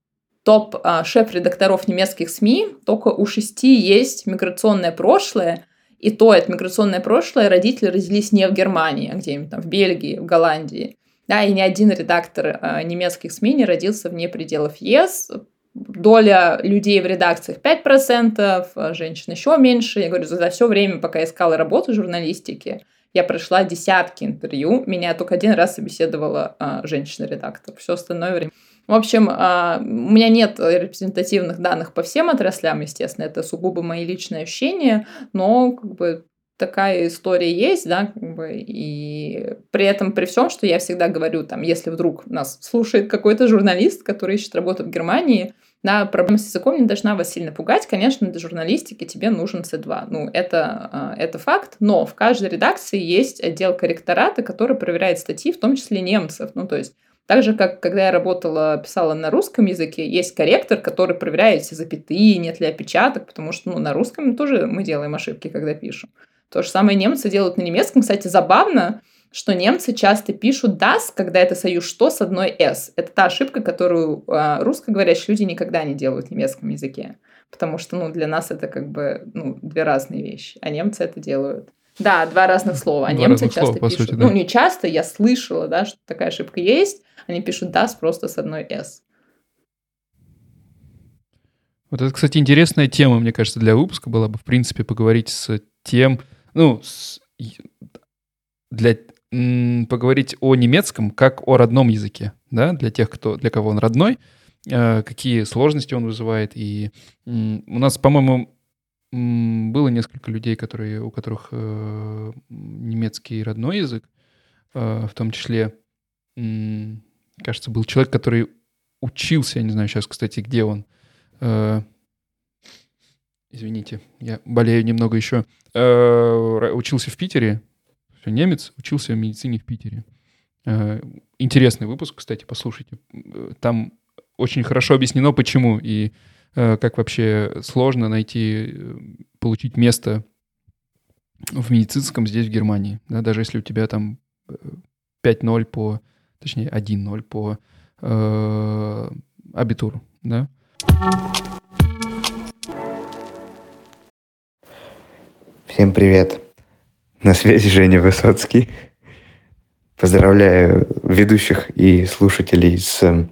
топ-шеф-редакторов немецких СМИ только у шести есть миграционное прошлое, и то это миграционное прошлое родители родились не в Германии, а где-нибудь там в Бельгии, в Голландии. Да, и ни один редактор э, немецких СМИ не родился вне пределов ЕС. Доля людей в редакциях 5%, а женщин еще меньше. Я говорю, за все время, пока я искала работу в журналистике, я прошла десятки интервью. Меня только один раз собеседовала э, женщина-редактор. Все остальное время в общем, а, у меня нет репрезентативных данных по всем отраслям, естественно, это сугубо мои личные ощущения, но как бы такая история есть, да, как бы, и при этом, при всем, что я всегда говорю, там, если вдруг нас слушает какой-то журналист, который ищет работу в Германии, да, проблема с языком не должна вас сильно пугать. Конечно, для журналистики тебе нужен C2. Ну, это, а, это факт, но в каждой редакции есть отдел корректората, который проверяет статьи, в том числе немцев. Ну, то есть так же, как когда я работала, писала на русском языке, есть корректор, который проверяет все запятые, нет ли опечаток, потому что ну, на русском тоже мы делаем ошибки, когда пишем. То же самое немцы делают на немецком. Кстати, забавно, что немцы часто пишут das, когда это союз что с одной s. Это та ошибка, которую э, русскоговорящие люди никогда не делают в немецком языке. Потому что ну, для нас это как бы ну, две разные вещи, а немцы это делают. Да, два разных слова. А два немцы часто слова, пишут. Сути, да. Ну, не часто, я слышала, да, что такая ошибка есть. Они пишут das просто с одной S. Вот это, кстати, интересная тема, мне кажется, для выпуска была бы, в принципе, поговорить с тем, ну, с, для, поговорить о немецком как о родном языке, да, для тех, кто, для кого он родной, э, какие сложности он вызывает. И у нас, по-моему, было несколько людей, которые, у которых э, немецкий родной язык, э, в том числе, кажется, был человек, который учился, я не знаю сейчас, кстати, где он. Извините, я болею немного еще. Учился в Питере, немец, учился в медицине в Питере. Э, интересный выпуск, кстати, послушайте. Э, там очень хорошо объяснено, почему и Э, как вообще сложно найти, получить место в медицинском здесь, в Германии. Да, даже если у тебя там 5-0 э, по, точнее, 1-0 по э, абитуру, да. Всем привет. На связи Женя Высоцкий. Поздравляю ведущих и слушателей с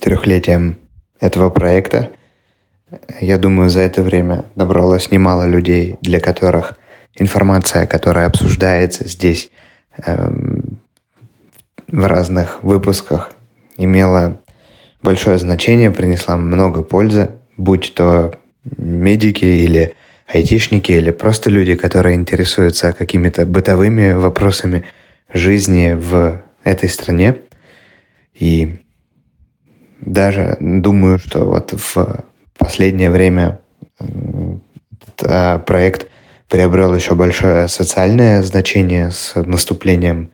трехлетием этого проекта. Я думаю, за это время набралось немало людей, для которых информация, которая обсуждается здесь эм, в разных выпусках, имела большое значение, принесла много пользы, будь то медики или айтишники, или просто люди, которые интересуются какими-то бытовыми вопросами жизни в этой стране. И даже думаю, что вот в последнее время этот проект приобрел еще большое социальное значение с наступлением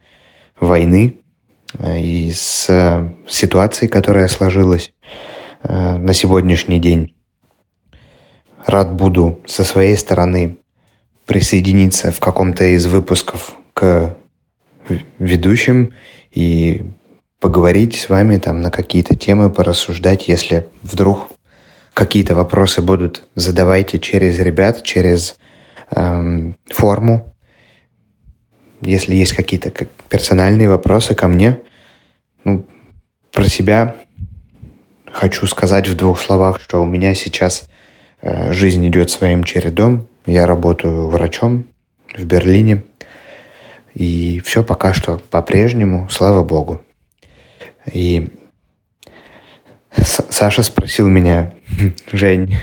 войны э, и с ситуацией, которая сложилась э, на сегодняшний день. Рад буду со своей стороны присоединиться в каком-то из выпусков к ведущим и поговорить с вами там на какие-то темы, порассуждать. Если вдруг какие-то вопросы будут, задавайте через ребят, через эм, форму. Если есть какие-то как персональные вопросы ко мне, ну, про себя хочу сказать в двух словах, что у меня сейчас жизнь идет своим чередом. Я работаю врачом в Берлине. И все пока что по-прежнему, слава богу. И Саша спросил меня, Жень,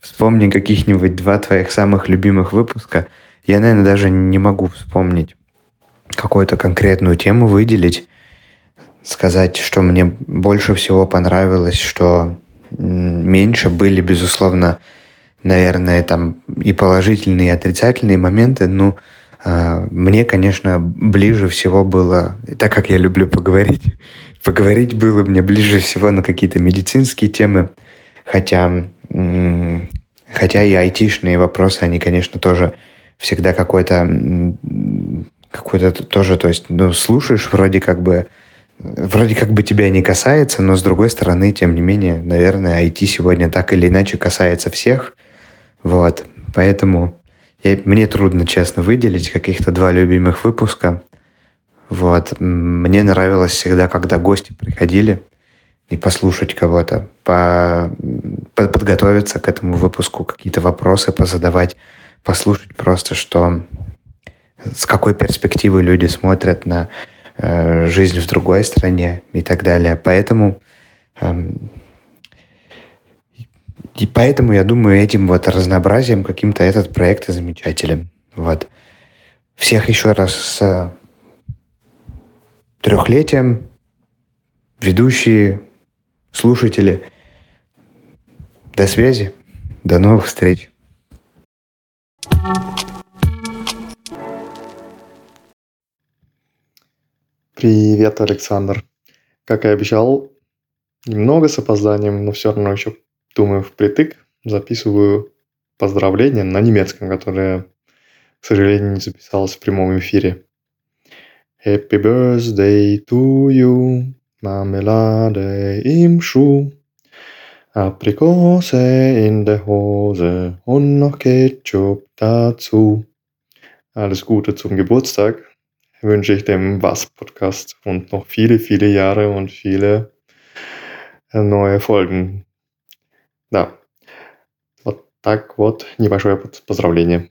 вспомни каких-нибудь два твоих самых любимых выпуска. Я, наверное, даже не могу вспомнить какую-то конкретную тему выделить, сказать, что мне больше всего понравилось, что меньше были, безусловно, наверное, там и положительные, и отрицательные моменты. Ну, а, мне, конечно, ближе всего было, так как я люблю поговорить, поговорить было мне ближе всего на какие-то медицинские темы, хотя, хотя и айтишные вопросы, они, конечно, тоже всегда какой-то какой-то тоже, то есть, ну, слушаешь вроде как бы вроде как бы тебя не касается, но с другой стороны, тем не менее, наверное, IT сегодня так или иначе касается всех. Вот. Поэтому я, мне трудно, честно, выделить каких-то два любимых выпуска. Вот. Мне нравилось всегда, когда гости приходили и послушать кого-то, по, по, подготовиться к этому выпуску, какие-то вопросы позадавать, послушать просто, что с какой перспективы люди смотрят на э, жизнь в другой стране и так далее. Поэтому э, и поэтому я думаю, этим вот разнообразием каким-то этот проект и замечателен. Вот. Всех еще раз с трехлетием, ведущие, слушатели. До связи, до новых встреч. Привет, Александр. Как и обещал, немного с опозданием, но все равно еще, думаю, впритык записываю поздравления на немецком, которое, к сожалению, не записалось в прямом эфире. Happy birthday to you, Marmelade im Schuh, Aprikose in der Hose und noch Ketchup dazu. Alles Gute zum Geburtstag wünsche ich dem Was-Podcast und noch viele, viele Jahre und viele э, neue Folgen. Да. Вот так вот небольшое поздравление.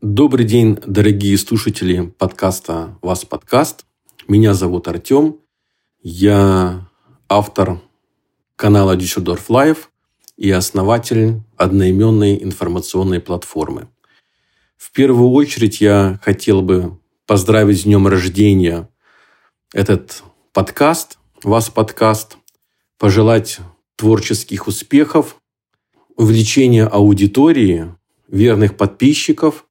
Добрый день, дорогие слушатели подкаста «Вас подкаст». Меня зовут Артем. Я автор канала Düsseldorf Live и основатель одноименной информационной платформы. В первую очередь я хотел бы поздравить с днем рождения этот подкаст, вас подкаст, пожелать творческих успехов, увеличения аудитории, верных подписчиков –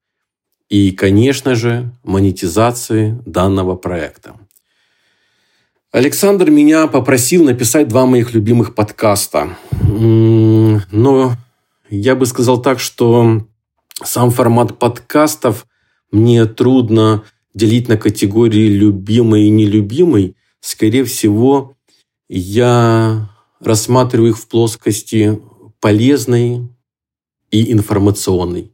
и, конечно же, монетизации данного проекта. Александр меня попросил написать два моих любимых подкаста. Но я бы сказал так, что сам формат подкастов мне трудно делить на категории любимый и нелюбимый. Скорее всего, я рассматриваю их в плоскости полезной и информационной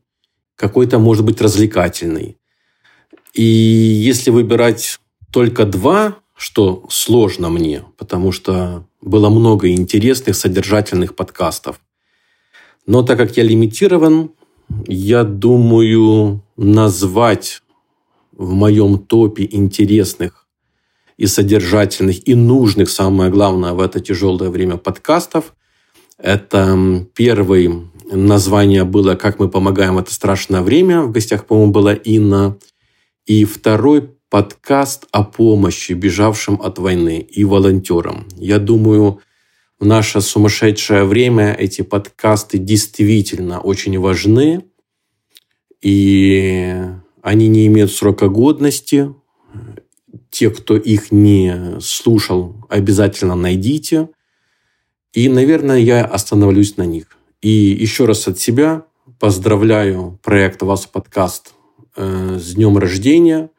какой-то, может быть, развлекательный. И если выбирать только два, что сложно мне, потому что было много интересных, содержательных подкастов. Но так как я лимитирован, я думаю назвать в моем топе интересных и содержательных и нужных, самое главное, в это тяжелое время подкастов. Это первый Название было «Как мы помогаем в это страшное время». В гостях, по-моему, была Инна. И второй подкаст о помощи бежавшим от войны и волонтерам. Я думаю, в наше сумасшедшее время эти подкасты действительно очень важны. И они не имеют срока годности. Те, кто их не слушал, обязательно найдите. И, наверное, я остановлюсь на них. И еще раз от себя поздравляю проект «Вас подкаст» э, с днем рождения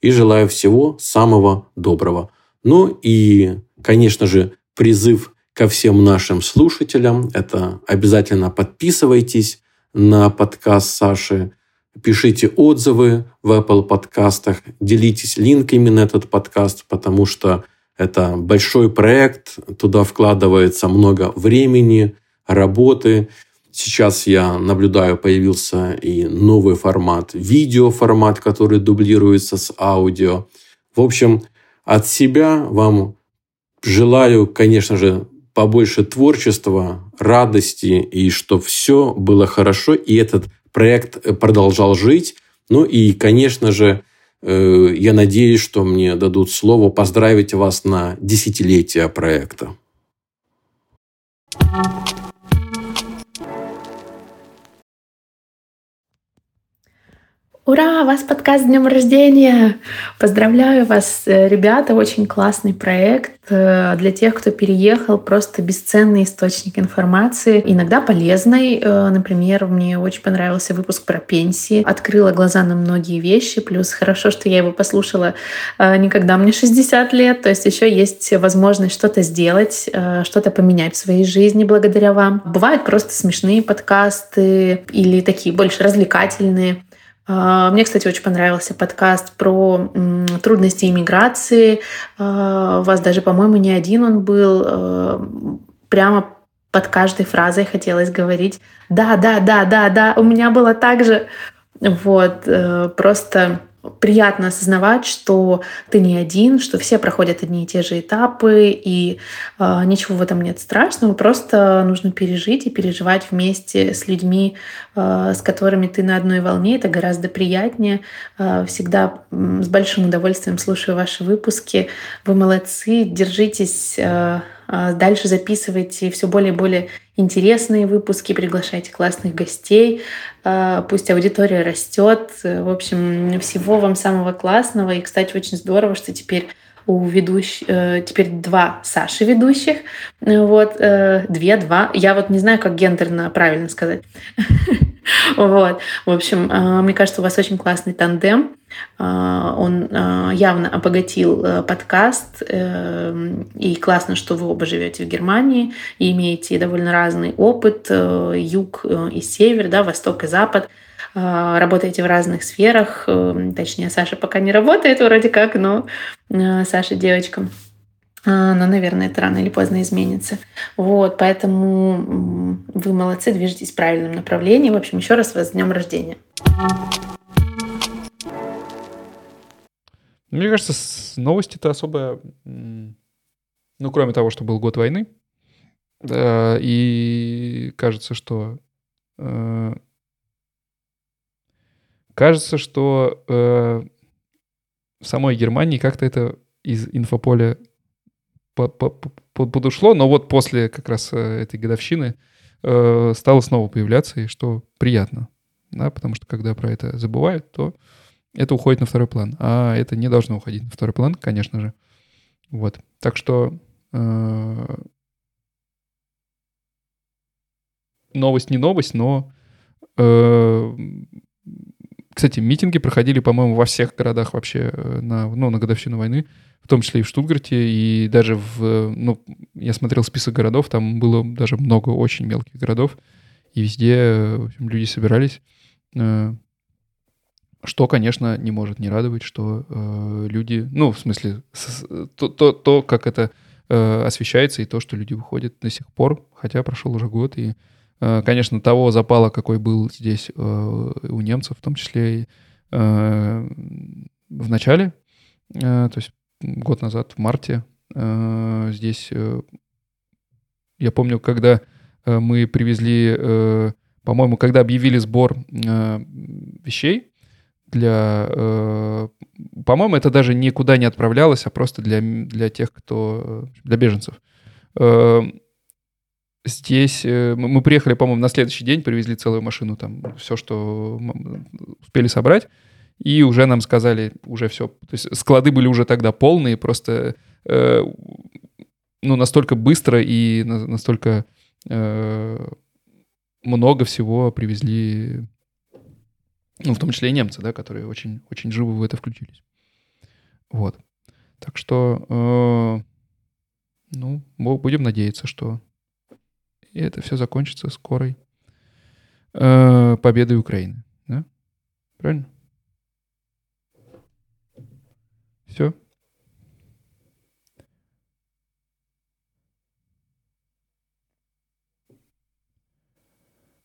и желаю всего самого доброго. Ну и, конечно же, призыв ко всем нашим слушателям – это обязательно подписывайтесь на подкаст Саши, пишите отзывы в Apple подкастах, делитесь линками на этот подкаст, потому что это большой проект, туда вкладывается много времени – работы. Сейчас я наблюдаю, появился и новый формат, видеоформат, который дублируется с аудио. В общем, от себя вам желаю, конечно же, побольше творчества, радости, и чтобы все было хорошо, и этот проект продолжал жить. Ну и, конечно же, э, я надеюсь, что мне дадут слово поздравить вас на десятилетие проекта. Ура, вас подкаст с днем рождения! Поздравляю вас, э, ребята, очень классный проект. Э, для тех, кто переехал, просто бесценный источник информации, иногда полезный. Э, например, мне очень понравился выпуск про пенсии. Открыла глаза на многие вещи. Плюс хорошо, что я его послушала никогда мне 60 лет. То есть еще есть возможность что-то сделать, что-то поменять в своей жизни благодаря вам. Бывают просто смешные подкасты или такие больше развлекательные. А, мне, кстати, очень понравился подкаст про трудности иммиграции. А, у вас даже, по-моему, не один он был. А, прямо под каждой фразой хотелось говорить «да, да, да, да, да, у меня было так же». Вот, э, просто приятно осознавать, что ты не один, что все проходят одни и те же этапы, и э, ничего в этом нет страшного, просто нужно пережить и переживать вместе с людьми, э, с которыми ты на одной волне. Это гораздо приятнее. Э, всегда с большим удовольствием слушаю ваши выпуски. Вы молодцы, держитесь. Э, Дальше записывайте все более и более интересные выпуски, приглашайте классных гостей, пусть аудитория растет. В общем, всего вам самого классного. И, кстати, очень здорово, что теперь у ведущих, э, теперь два Саши ведущих, вот, э, две, два. Я вот не знаю, как гендерно правильно сказать. Вот. В общем, э, мне кажется, у вас очень классный тандем. Он явно обогатил подкаст. И классно, что вы оба живете в Германии и имеете довольно разный опыт. Юг и север, да, восток и запад. А, работаете в разных сферах. Э, точнее, Саша пока не работает вроде как, но э, Саша девочка. А, но, наверное, это рано или поздно изменится. Вот, поэтому вы молодцы, движетесь в правильном направлении. В общем, еще раз вас с днем рождения. Мне кажется, новости-то особо... Ну, кроме того, что был год войны, и кажется, что э, Кажется, что э, в самой Германии как-то это из инфополя подушло, но вот после как раз э, этой годовщины э, стало снова появляться, и что приятно, да, потому что когда про это забывают, то это уходит на второй план, а это не должно уходить на второй план, конечно же. Вот, так что э, новость не новость, но э, кстати, митинги проходили, по-моему, во всех городах вообще э, на, ну, на годовщину войны, в том числе и в Штутгарте, и даже в... Ну, я смотрел список городов, там было даже много очень мелких городов, и везде э, общем, люди собирались. Э, что, конечно, не может не радовать, что э, люди... Ну, в смысле, то, то, то как это э, освещается, и то, что люди выходят до сих пор, хотя прошел уже год, и Э, конечно, того запала, какой был здесь э, у немцев, в том числе и э, в начале, то есть год назад, в марте, здесь, я помню, когда мы привезли, по-моему, когда объявили сбор вещей, для, по-моему, это даже никуда не отправлялось, а просто для, для тех, кто, для беженцев Здесь э, мы приехали, по-моему, на следующий день, привезли целую машину, там все, что успели собрать, и уже нам сказали, уже все. То есть склады были уже тогда полные, просто э, ну, настолько быстро и настолько э, много всего привезли, ну, в том числе и немцы, да, которые очень, очень живо в это включились. Вот. Так что, ну, будем надеяться, что и это все закончится скорой э, победой Украины. Да? Правильно? Все.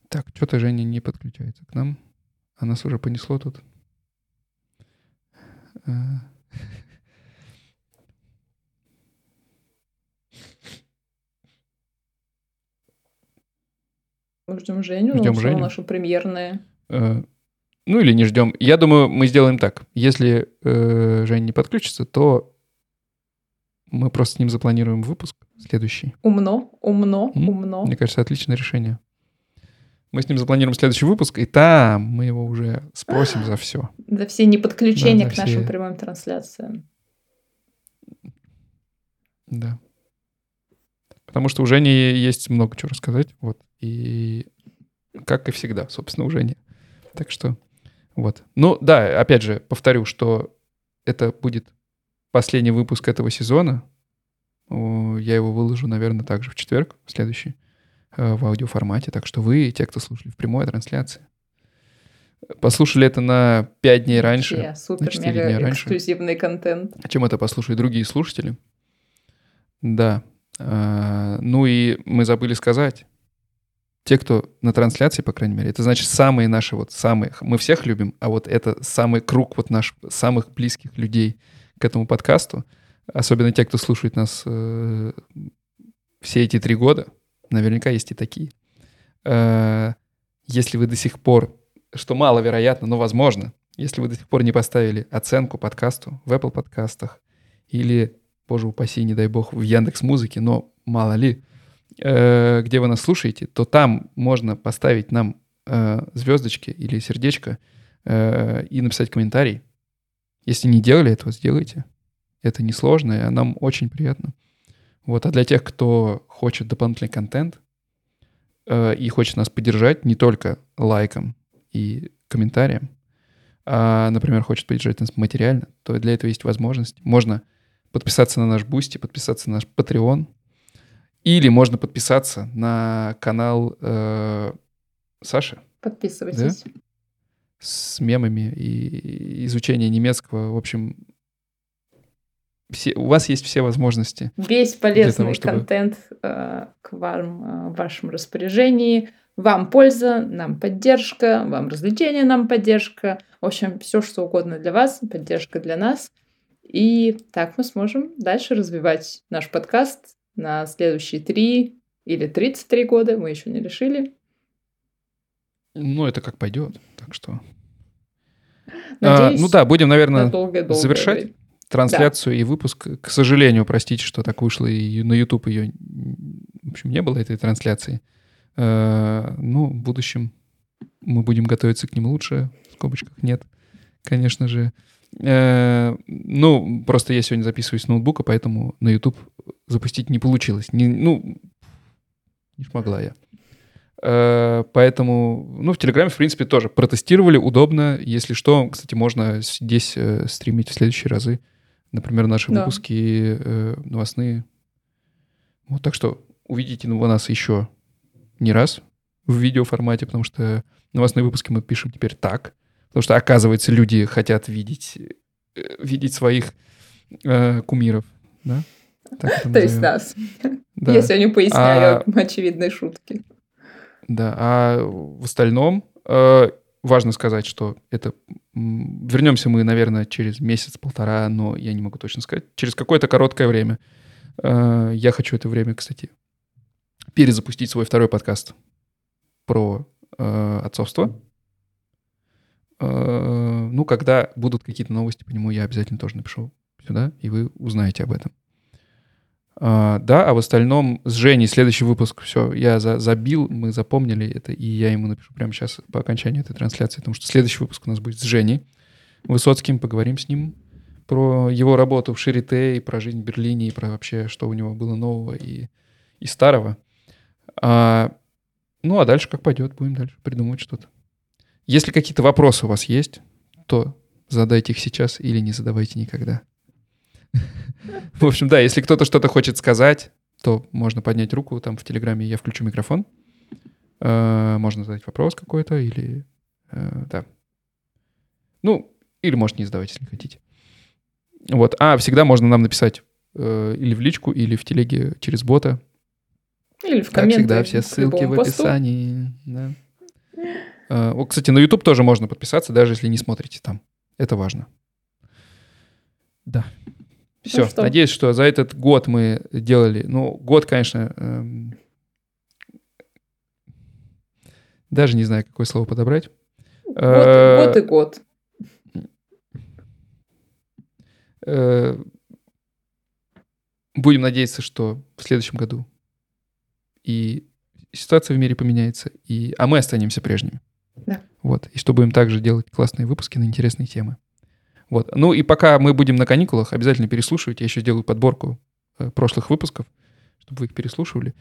Так, что-то Женя не подключается к нам. А нас уже понесло тут. Мы ждем Женю, ждем Женю. нашу премьерное. Э, ну или не ждем. Я думаю, мы сделаем так. Если э, Женя не подключится, то мы просто с ним запланируем выпуск следующий. Умно, умно, М? умно. Мне кажется, отличное решение. Мы с ним запланируем следующий выпуск, и там мы его уже спросим за все. За все неподключения Да, к за нашим все. прямым трансляциям. Да. Потому что у Жени есть много чего рассказать. Вот. И как и всегда, собственно, у Жени. Так что вот. Ну, да, опять же, повторю, что это будет последний выпуск этого сезона. Я его выложу, наверное, также в четверг, в следующий, э, в аудиоформате. Так что вы, те, кто слушали в прямой трансляции, послушали это на 5 дней раньше, Вообще, супер, четыре мега дня раньше. эксклюзивный контент. чем это послушают другие слушатели. Да. А, Ну и мы забыли сказать. Те, кто на трансляции, по крайней мере, это значит самые наши вот самые... Мы всех любим, а вот это самый круг вот наш самых близких людей к этому подкасту. Особенно те, кто слушает нас э, все эти три года. Наверняка есть и такие. Э, Если вы до сих пор, что маловероятно, но возможно, если вы до сих пор не поставили оценку подкасту в Apple подкастах или, боже упаси, не дай бог, в Яндекс Музыке, но мало ли, э, где вы нас слушаете, то там можно поставить нам э, звездочки или сердечко э, и написать комментарий. Если не делали этого, сделайте. Это несложно, и нам очень приятно. Вот, а для тех, кто хочет дополнительный контент э, и хочет нас поддержать не только лайком и комментарием, а, например, хочет поддержать нас материально, то для этого есть возможность. Можно подписаться на наш Boosty, подписаться на наш Patreon, или можно подписаться на канал э, Саши Подписывайтесь. с мемами и изучением немецкого. В общем, все, у вас есть все возможности. Весь полезный того, чтобы- контент э, к вам, э, в вашем распоряжении. Вам польза, нам поддержка, вам развлечение, нам поддержка. В общем, все, что угодно для вас, поддержка для нас. И так мы сможем дальше развивать наш подкаст на следующие три или 33 года. Мы еще не решили. Ну, это как пойдет. Так что... А, Надеюсь, ну да, будем, на наверное, долгое-долгое завершать? время. трансляцию и выпуск. К сожалению, простите, что так вышло, и на YouTube ее, в общем, не было, этой трансляции. Э, Ну, в будущем мы будем готовиться к ним лучше. В скобочках нет, конечно же. Э, Ну, просто я сегодня записываюсь с ноутбука, поэтому на YouTube запустить не получилось. Не, ну, не смогла я. Э, Поэтому, ну, в Телеграме, в принципе, тоже протестировали, удобно. Если что, кстати, можно здесь э, стримить в следующие разы. Например, наши Да. выпуски новостные. Вот так что увидите ну, нас еще не раз в видеоформате, потому что новостные выпуски мы пишем теперь так. Потому что, оказывается, люди хотят видеть, э, видеть своих э, кумиров. Да? Так То есть нас. Да. Я сегодня поясняю А- очевидные шутки. Да, а в остальном э, важно сказать, что это... Вернемся мы, наверное, через месяц-полтора, но я не могу точно сказать. Через какое-то короткое время. Э, я хочу это время, кстати, перезапустить свой второй подкаст про э, отцовство. Э, ну, когда будут какие-то новости по нему, я обязательно тоже напишу сюда, и вы узнаете об этом. А, да, а в остальном с Женей следующий выпуск, все, я за- забил, мы запомнили это, и я ему напишу прямо сейчас по окончании этой трансляции, потому что следующий выпуск у нас будет с Женей Высоцким, поговорим с ним про его работу в Шарите, и про жизнь в Берлине, и про вообще, что у него было нового и, и старого. А, ну, а дальше как пойдет, будем дальше придумывать что-то. Если какие-то вопросы у вас есть, то задайте их сейчас или не задавайте никогда. В общем, да, если кто-то что-то хочет сказать, то можно поднять руку, там в Телеграме я включу микрофон. Э, Можно задать вопрос какой-то или... э, Да. Ну, или можете не задавать, если хотите. Вот. А, всегда можно нам написать э, или в личку, или в телеге через бота. Или в Как комменты. всегда, все ссылки в описании. Да. Э, вот, кстати, на YouTube тоже можно подписаться, даже если не смотрите там. Это важно. Да. Все, Ну что? надеюсь, что за этот год мы делали... Ну, год, конечно... эм, даже не знаю, какое слово подобрать. Год, Э, год и год. Э, Будем надеяться, что в следующем году и ситуация в мире поменяется, и, а мы останемся прежними. Да. Вот. И чтобы им также делать классные выпуски на интересные темы. Вот. Ну и пока мы будем на каникулах, обязательно переслушивайте. Я еще сделаю подборку э, прошлых выпусков, чтобы вы их переслушивали.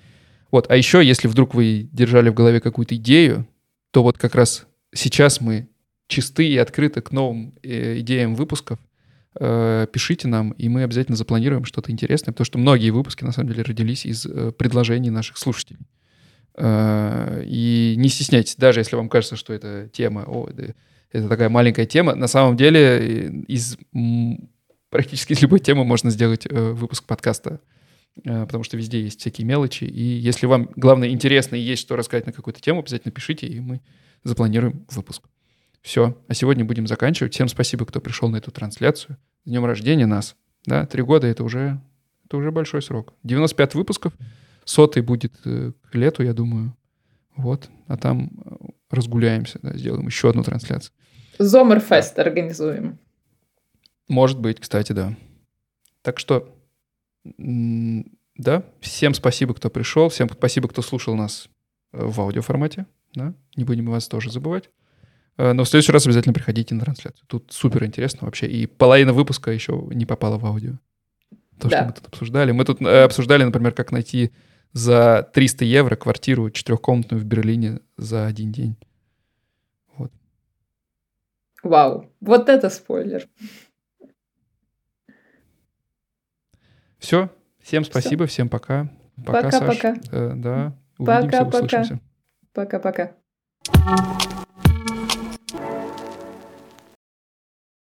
Вот. А еще, если вдруг вы держали в голове какую-то идею, то вот как раз сейчас мы чисты и открыты к новым э, идеям выпусков. Э, пишите нам, и мы обязательно запланируем что-то интересное, потому что многие выпуски, на самом деле, родились из предложений наших слушателей. Э, и не стесняйтесь, даже если вам кажется, что эта тема, о, это, это такая маленькая тема, на самом деле э, из практически любой темы можно сделать э, выпуск подкаста, потому что везде есть всякие мелочи. И если вам, главное, интересно и есть что рассказать на какую-то тему, обязательно пишите, и мы запланируем выпуск. Все, а сегодня будем заканчивать. Всем спасибо, кто пришел на эту трансляцию. С днем рождения нас. Да, три года — это уже, это уже большой срок. 95 выпусков — Сотый будет э, к лету, я думаю. Вот. А там э, разгуляемся, да, сделаем еще одну трансляцию. Зомерфест да. организуем. Может быть, кстати, да. Так что, да, всем спасибо, кто пришел, всем спасибо, кто слушал нас э, в аудиоформате, да, не будем вас тоже забывать. Но в следующий раз обязательно приходите на трансляцию. Тут супер интересно вообще. И половина выпуска еще не попала в аудио. То, да. что мы тут обсуждали. Мы тут обсуждали, например, как найти за 300 евро квартиру четырехкомнатную в Берлине за один день. Вот. Вау, вот это спойлер. Все, всем спасибо, Все. всем пока. Пока, пока Саш. Пока. Э, да, увидимся, пока, услышимся. Пока-пока.